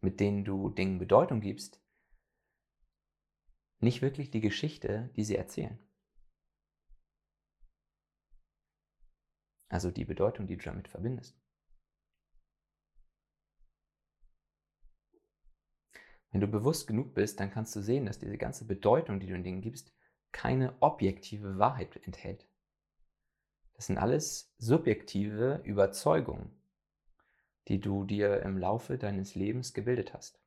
mit denen du Dingen Bedeutung gibst, nicht wirklich die Geschichte, die sie erzählen. Also die Bedeutung, die du damit verbindest. Wenn du bewusst genug bist, dann kannst du sehen, dass diese ganze Bedeutung, die du den Dingen gibst, keine objektive Wahrheit enthält. Das sind alles subjektive Überzeugungen, die du dir im Laufe deines Lebens gebildet hast.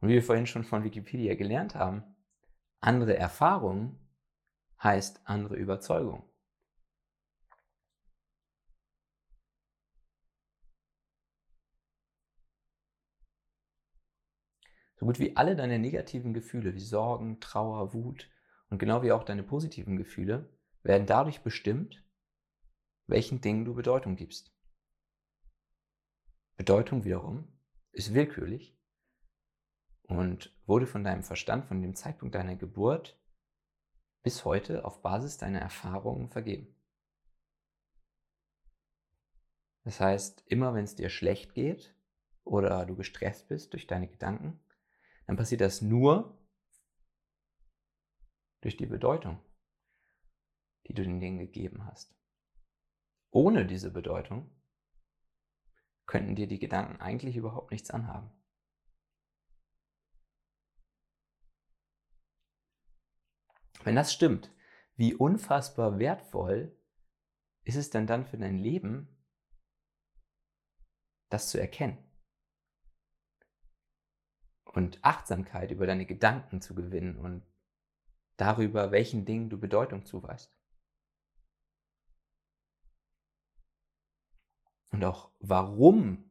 Und wie wir vorhin schon von Wikipedia gelernt haben, andere Erfahrung heißt andere Überzeugung. So gut wie alle deine negativen Gefühle wie Sorgen, Trauer, Wut und genau wie auch deine positiven Gefühle werden dadurch bestimmt, welchen Dingen du Bedeutung gibst. Bedeutung wiederum ist willkürlich und wurde von deinem Verstand von dem Zeitpunkt deiner Geburt bis heute auf Basis deiner Erfahrungen vergeben. Das heißt, immer wenn es dir schlecht geht oder du gestresst bist durch deine Gedanken, dann passiert das nur durch die Bedeutung, die du den Dingen gegeben hast. Ohne diese Bedeutung könnten dir die Gedanken eigentlich überhaupt nichts anhaben. Wenn das stimmt, wie unfassbar wertvoll ist es denn dann für dein Leben, das zu erkennen? Und Achtsamkeit über deine Gedanken zu gewinnen und darüber, welchen Dingen du Bedeutung zuweist. Und auch warum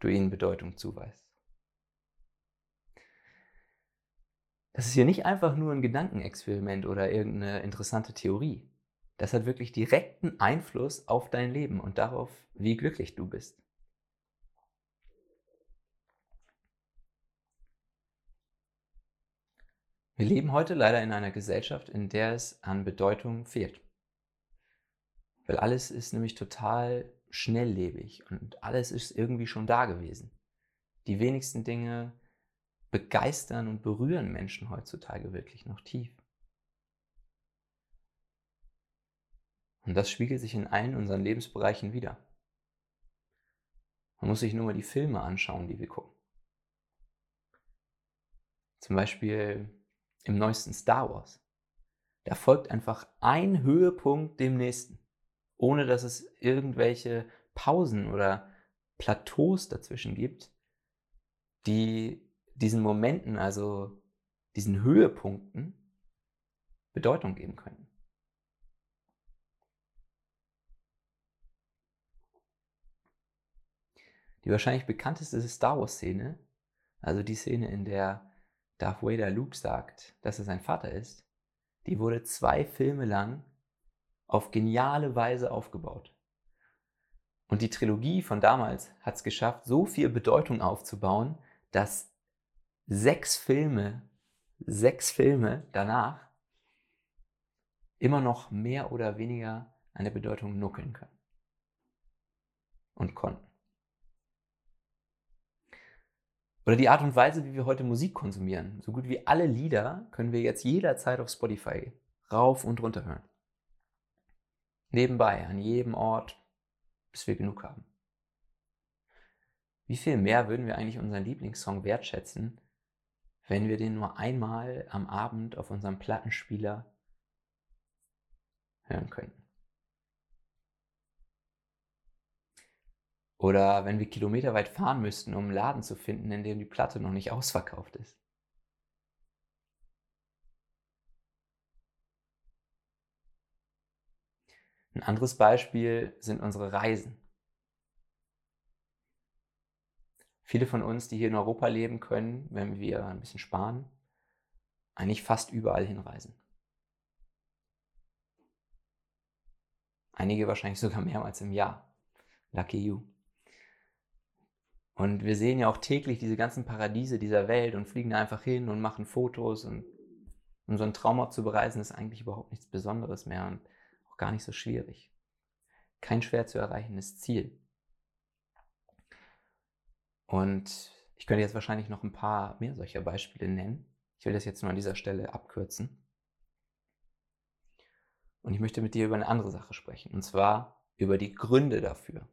du ihnen Bedeutung zuweist. Das ist hier nicht einfach nur ein Gedankenexperiment oder irgendeine interessante Theorie. Das hat wirklich direkten Einfluss auf dein Leben und darauf, wie glücklich du bist. Wir leben heute leider in einer Gesellschaft, in der es an Bedeutung fehlt. Weil alles ist nämlich total schnelllebig und alles ist irgendwie schon da gewesen. Die wenigsten Dinge begeistern und berühren Menschen heutzutage wirklich noch tief. Und das spiegelt sich in allen unseren Lebensbereichen wieder. Man muss sich nur mal die Filme anschauen, die wir gucken. Zum Beispiel im neuesten Star Wars. Da folgt einfach ein Höhepunkt dem nächsten, ohne dass es irgendwelche Pausen oder Plateaus dazwischen gibt, die diesen Momenten, also diesen Höhepunkten, Bedeutung geben können. Die wahrscheinlich bekannteste Star Wars-Szene, also die Szene, in der Darth Vader Luke sagt, dass er sein Vater ist, die wurde zwei Filme lang auf geniale Weise aufgebaut. Und die Trilogie von damals hat es geschafft, so viel Bedeutung aufzubauen, dass sechs Filme, sechs Filme danach immer noch mehr oder weniger eine Bedeutung nuckeln können. Und konnten. Oder die Art und Weise, wie wir heute Musik konsumieren. So gut wie alle Lieder können wir jetzt jederzeit auf Spotify rauf und runter hören. Nebenbei, an jedem Ort, bis wir genug haben. Wie viel mehr würden wir eigentlich unseren Lieblingssong wertschätzen, wenn wir den nur einmal am Abend auf unserem Plattenspieler hören könnten? Oder wenn wir kilometerweit fahren müssten, um einen Laden zu finden, in dem die Platte noch nicht ausverkauft ist. Ein anderes Beispiel sind unsere Reisen. Viele von uns, die hier in Europa leben können, wenn wir ein bisschen sparen, eigentlich fast überall hinreisen. Einige wahrscheinlich sogar mehrmals im Jahr. Lucky you. Und wir sehen ja auch täglich diese ganzen Paradiese dieser Welt und fliegen da einfach hin und machen Fotos. Und um so einen Traumort zu bereisen, ist eigentlich überhaupt nichts Besonderes mehr und auch gar nicht so schwierig. Kein schwer zu erreichendes Ziel. Und ich könnte jetzt wahrscheinlich noch ein paar mehr solcher Beispiele nennen. Ich will das jetzt nur an dieser Stelle abkürzen. Und ich möchte mit dir über eine andere Sache sprechen, und zwar über die Gründe dafür.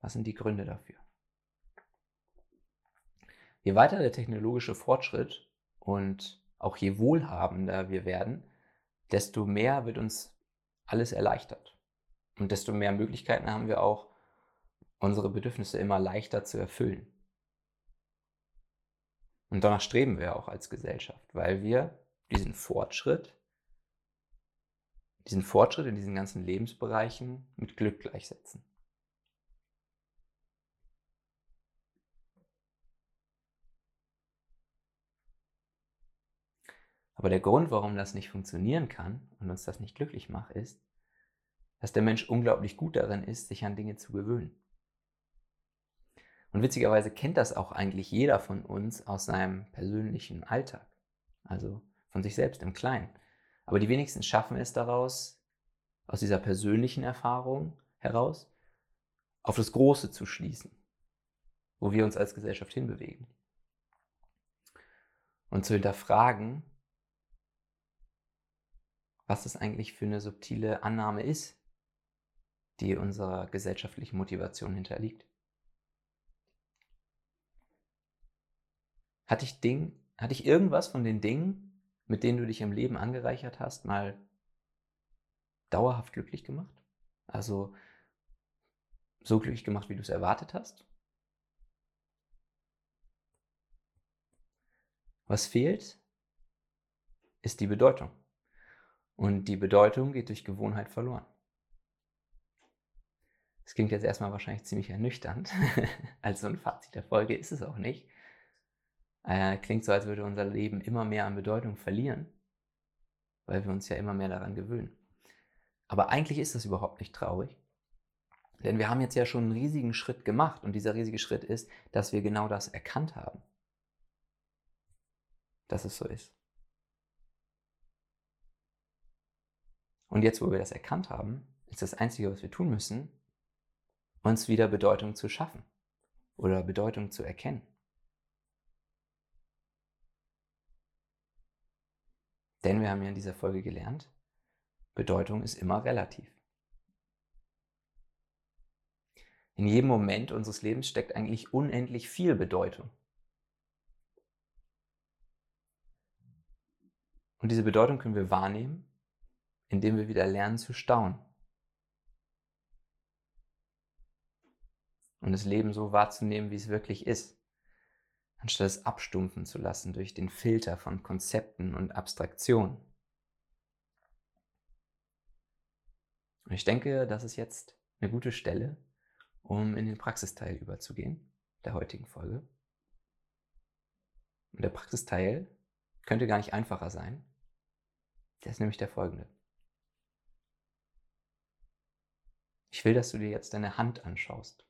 Was sind die Gründe dafür? Je weiter der technologische Fortschritt und auch je wohlhabender wir werden, desto mehr wird uns alles erleichtert. Und desto mehr Möglichkeiten haben wir auch, unsere Bedürfnisse immer leichter zu erfüllen. Und danach streben wir auch als Gesellschaft, weil wir diesen Fortschritt, diesen Fortschritt in diesen ganzen Lebensbereichen mit Glück gleichsetzen. Aber der Grund, warum das nicht funktionieren kann und uns das nicht glücklich macht, ist, dass der Mensch unglaublich gut darin ist, sich an Dinge zu gewöhnen. Und witzigerweise kennt das auch eigentlich jeder von uns aus seinem persönlichen Alltag, also von sich selbst im Kleinen. Aber die wenigsten schaffen es daraus, aus dieser persönlichen Erfahrung heraus, auf das Große zu schließen, wo wir uns als Gesellschaft hinbewegen. Und zu hinterfragen, was das eigentlich für eine subtile Annahme ist, die unserer gesellschaftlichen Motivation hinterliegt. Hat dich, Ding, hat dich irgendwas von den Dingen, mit denen du dich im Leben angereichert hast, mal dauerhaft glücklich gemacht? Also so glücklich gemacht, wie du es erwartet hast? Was fehlt, ist die Bedeutung. Und die Bedeutung geht durch Gewohnheit verloren. Das klingt jetzt erstmal wahrscheinlich ziemlich ernüchternd. Als so ein Fazit der Folge ist es auch nicht. Äh, klingt so, als würde unser Leben immer mehr an Bedeutung verlieren, weil wir uns ja immer mehr daran gewöhnen. Aber eigentlich ist das überhaupt nicht traurig. Denn wir haben jetzt ja schon einen riesigen Schritt gemacht und dieser riesige Schritt ist, dass wir genau das erkannt haben. dass es so ist. Und jetzt, wo wir das erkannt haben, ist das Einzige, was wir tun müssen, uns wieder Bedeutung zu schaffen oder Bedeutung zu erkennen. Denn wir haben ja in dieser Folge gelernt, Bedeutung ist immer relativ. In jedem Moment unseres Lebens steckt eigentlich unendlich viel Bedeutung. Und diese Bedeutung können wir wahrnehmen, indem wir wieder lernen zu staunen. Und das Leben so wahrzunehmen, wie es wirklich ist, anstatt es abstumpfen zu lassen durch den Filter von Konzepten und Abstraktionen. Und ich denke, das ist jetzt eine gute Stelle, um in den Praxisteil überzugehen, der heutigen Folge. Und der Praxisteil könnte gar nicht einfacher sein. Der ist nämlich der folgende. Ich will, dass du dir jetzt deine Hand anschaust.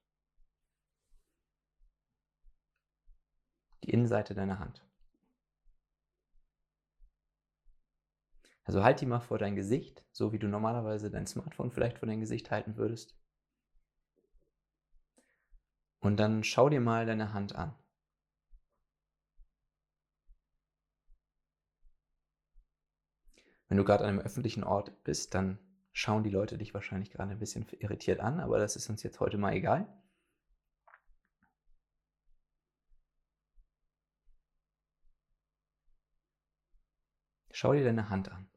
Die Innenseite deiner Hand. Also halt die mal vor dein Gesicht, so wie du normalerweise dein Smartphone vielleicht vor dein Gesicht halten würdest. Und dann schau dir mal deine Hand an. Wenn du gerade an einem öffentlichen Ort bist, dann schauen die Leute dich wahrscheinlich gerade ein bisschen irritiert an, aber das ist uns jetzt heute mal egal. Schau dir deine Hand an.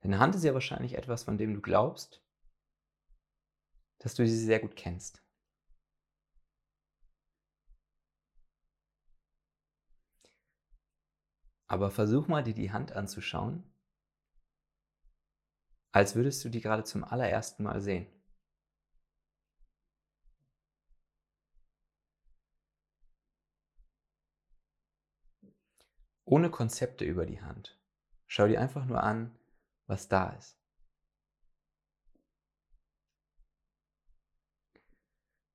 Deine Hand ist ja wahrscheinlich etwas, von dem du glaubst, dass du sie sehr gut kennst. Aber versuch mal, dir die Hand anzuschauen, als würdest du die gerade zum allerersten Mal sehen. Ohne Konzepte über die Hand. Schau dir einfach nur an, was da ist.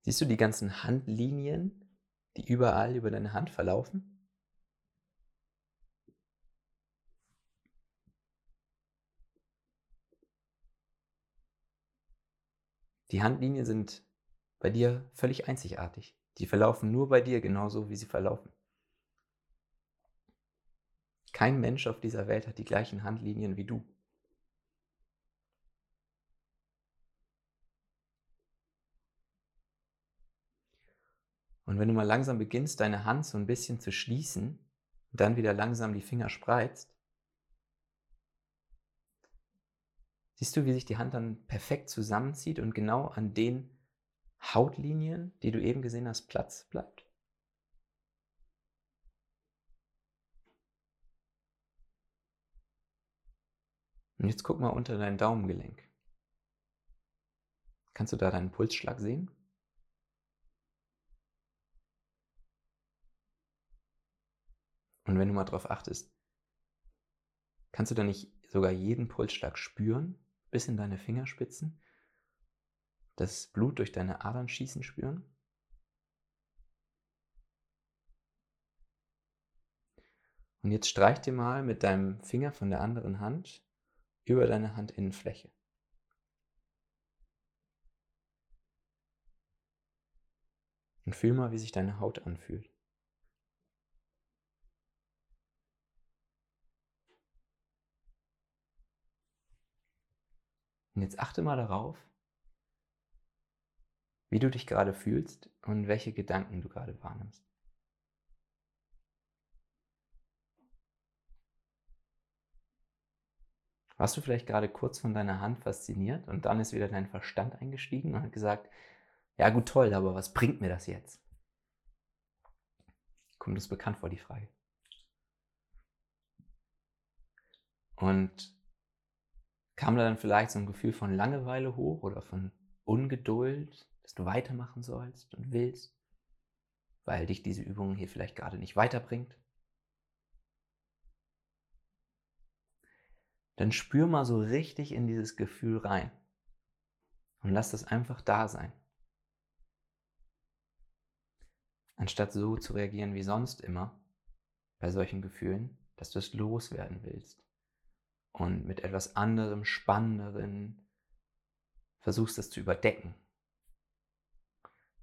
Siehst du die ganzen Handlinien, die überall über deine Hand verlaufen? Die Handlinien sind bei dir völlig einzigartig. Die verlaufen nur bei dir genauso, wie sie verlaufen. Kein Mensch auf dieser Welt hat die gleichen Handlinien wie du. Und wenn du mal langsam beginnst, deine Hand so ein bisschen zu schließen und dann wieder langsam die Finger spreizt, Siehst du, wie sich die Hand dann perfekt zusammenzieht und genau an den Hautlinien, die du eben gesehen hast, Platz bleibt? Und jetzt guck mal unter dein Daumengelenk. Kannst du da deinen Pulsschlag sehen? Und wenn du mal drauf achtest, kannst du da nicht sogar jeden Pulsschlag spüren? bis in deine Fingerspitzen, das Blut durch deine Adern schießen spüren. Und jetzt streich dir mal mit deinem Finger von der anderen Hand über deine Handinnenfläche. Und fühl mal, wie sich deine Haut anfühlt. Und jetzt achte mal darauf, wie du dich gerade fühlst und welche Gedanken du gerade wahrnimmst. Warst du vielleicht gerade kurz von deiner Hand fasziniert und dann ist wieder dein Verstand eingestiegen und hat gesagt, ja gut, toll, aber was bringt mir das jetzt? Kommt uns bekannt vor, die Frage. Und kam da dann vielleicht so ein Gefühl von Langeweile hoch oder von Ungeduld, dass du weitermachen sollst und willst, weil dich diese Übung hier vielleicht gerade nicht weiterbringt? Dann spür mal so richtig in dieses Gefühl rein. Und lass das einfach da sein. anstatt so zu reagieren wie sonst immer bei solchen Gefühlen, dass du es loswerden willst. Und mit etwas anderem, spannenderen versuchst es zu überdecken,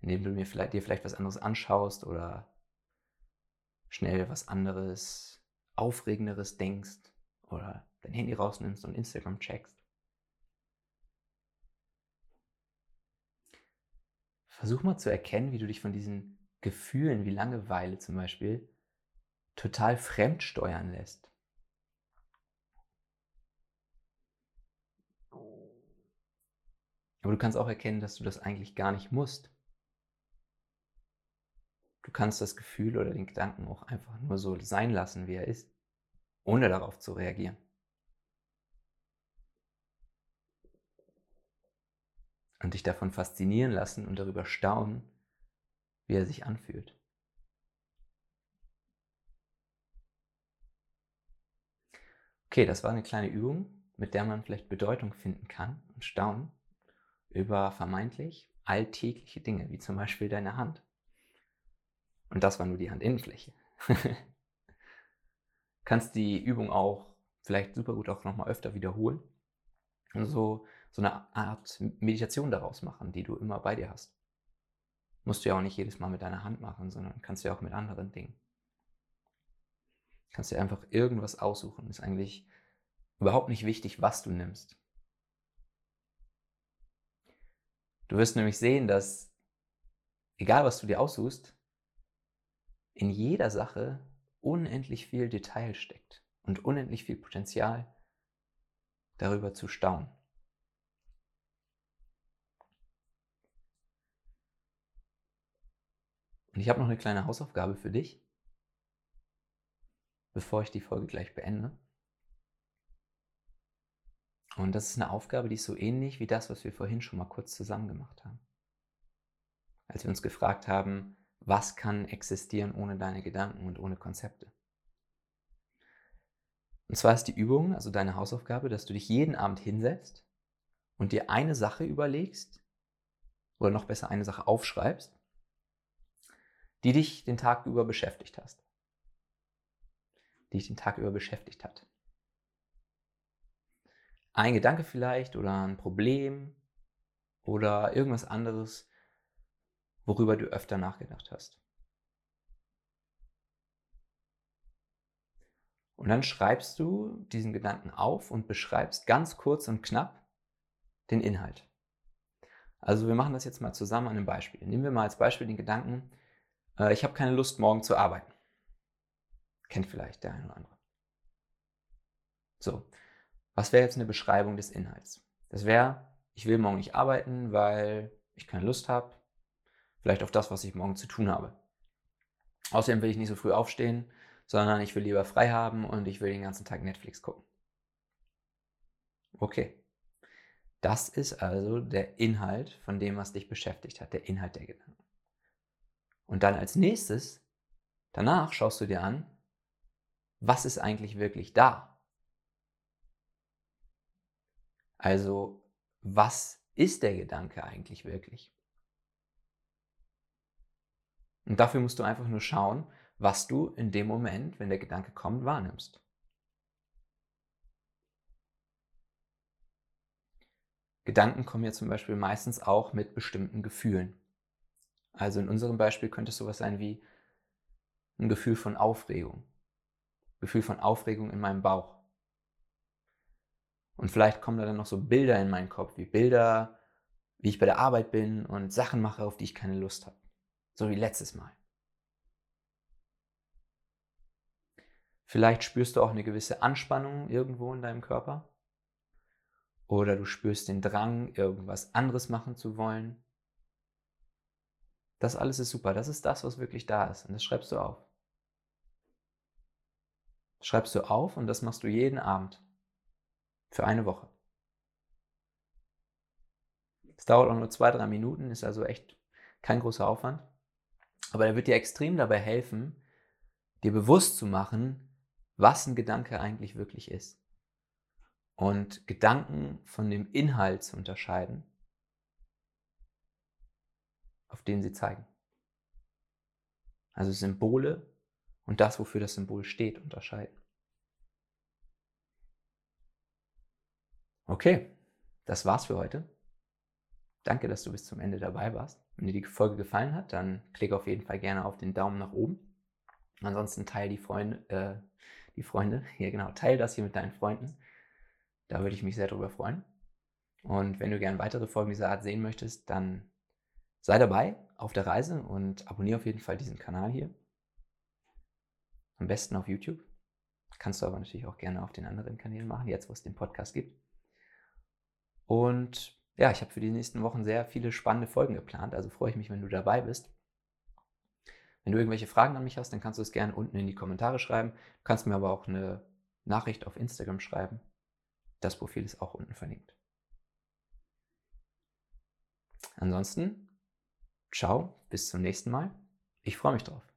indem du mir vielleicht, dir vielleicht was anderes anschaust oder schnell was anderes, aufregenderes denkst oder dein Handy rausnimmst und Instagram checkst. Versuch mal zu erkennen, wie du dich von diesen Gefühlen wie Langeweile zum Beispiel total fremd steuern lässt. Aber du kannst auch erkennen, dass du das eigentlich gar nicht musst. Du kannst das Gefühl oder den Gedanken auch einfach nur so sein lassen, wie er ist, ohne darauf zu reagieren. Und dich davon faszinieren lassen und darüber staunen, wie er sich anfühlt. Okay, das war eine kleine Übung, mit der man vielleicht Bedeutung finden kann und staunen über vermeintlich alltägliche Dinge, wie zum Beispiel deine Hand. Und das war nur die Handinnenfläche. Kannst die Übung auch vielleicht super gut auch nochmal öfter wiederholen und so, so eine Art Meditation daraus machen, die du immer bei dir hast. Musst du ja auch nicht jedes Mal mit deiner Hand machen, sondern kannst du ja auch mit anderen Dingen. Kannst dir einfach irgendwas aussuchen. Ist eigentlich überhaupt nicht wichtig, was du nimmst. Du wirst nämlich sehen, dass egal was du dir aussuchst, in jeder Sache unendlich viel Detail steckt und unendlich viel Potenzial darüber zu staunen. Und ich habe noch eine kleine Hausaufgabe für dich, bevor ich die Folge gleich beende. Und das ist eine Aufgabe, die ist so ähnlich wie das, was wir vorhin schon mal kurz zusammen gemacht haben. Als wir uns gefragt haben, was kann existieren ohne deine Gedanken und ohne Konzepte? Und zwar ist die Übung, also deine Hausaufgabe, dass du dich jeden Abend hinsetzt und dir eine Sache überlegst, oder noch besser eine Sache aufschreibst, die dich den Tag über beschäftigt hast. Die dich den Tag über beschäftigt hat ein Gedanke vielleicht oder ein Problem oder irgendwas anderes, worüber du öfter nachgedacht hast. Und dann schreibst du diesen Gedanken auf und beschreibst ganz kurz und knapp den Inhalt. Also wir machen das jetzt mal zusammen an einem Beispiel. Nehmen wir mal als Beispiel den Gedanken, äh, ich habe keine Lust, morgen zu arbeiten. Kennt vielleicht der eine oder andere. So, was wäre jetzt eine Beschreibung des Inhalts? Das wäre, ich will morgen nicht arbeiten, weil ich keine Lust habe, vielleicht auf das, was ich morgen zu tun habe. Außerdem will ich nicht so früh aufstehen, sondern ich will lieber frei haben und ich will den ganzen Tag Netflix gucken. Okay. Das ist also der Inhalt von dem, was dich beschäftigt hat, der Inhalt der Gedanken. Und dann als nächstes, danach schaust du dir an, was ist eigentlich wirklich da? Also, was ist der Gedanke eigentlich wirklich? Und dafür musst du einfach nur schauen, was du in dem Moment, wenn der Gedanke kommt, wahrnimmst. Gedanken kommen ja zum Beispiel meistens auch mit bestimmten Gefühlen. Also in unserem Beispiel könnte es sowas sein wie ein Gefühl von Aufregung. Gefühl von Aufregung in meinem Bauch. Und vielleicht kommen da dann noch so Bilder in meinen Kopf, wie Bilder, wie ich bei der Arbeit bin und Sachen mache, auf die ich keine Lust habe. So wie letztes Mal. Vielleicht spürst du auch eine gewisse Anspannung irgendwo in deinem Körper. Oder du spürst den Drang, irgendwas anderes machen zu wollen. Das alles ist super. Das ist das, was wirklich da ist. Und das schreibst du auf. Schreibst du auf und das machst du jeden Abend. Für eine Woche. Es dauert auch nur zwei, drei Minuten, ist also echt kein großer Aufwand. Aber er wird dir extrem dabei helfen, dir bewusst zu machen, was ein Gedanke eigentlich wirklich ist. Und Gedanken von dem Inhalt zu unterscheiden, auf den sie zeigen. also Symbole und das, wofür das Symbol steht, unterscheiden. Okay, das war's für heute. Danke, dass du bis zum Ende dabei warst. Wenn dir die Folge gefallen hat, dann klick auf jeden Fall gerne auf den Daumen nach oben. Ansonsten teile die Freunde, äh, die Freunde, hier genau, teile das hier mit deinen Freunden. Da würde ich mich sehr darüber freuen. Und wenn du gerne weitere Folgen dieser Art sehen möchtest, dann sei dabei auf der Reise und abonniere auf jeden Fall diesen Kanal hier. Am besten auf YouTube. Kannst du aber natürlich auch gerne auf den anderen Kanälen machen, jetzt wo es den Podcast gibt. Und ja, ich habe für die nächsten Wochen sehr viele spannende Folgen geplant, also freue ich mich, wenn du dabei bist. Wenn du irgendwelche Fragen an mich hast, dann kannst du es gerne unten in die Kommentare schreiben. Du kannst mir aber auch eine Nachricht auf Instagram schreiben. Das Profil ist auch unten verlinkt. Ansonsten, ciao, bis zum nächsten Mal. Ich freue mich drauf.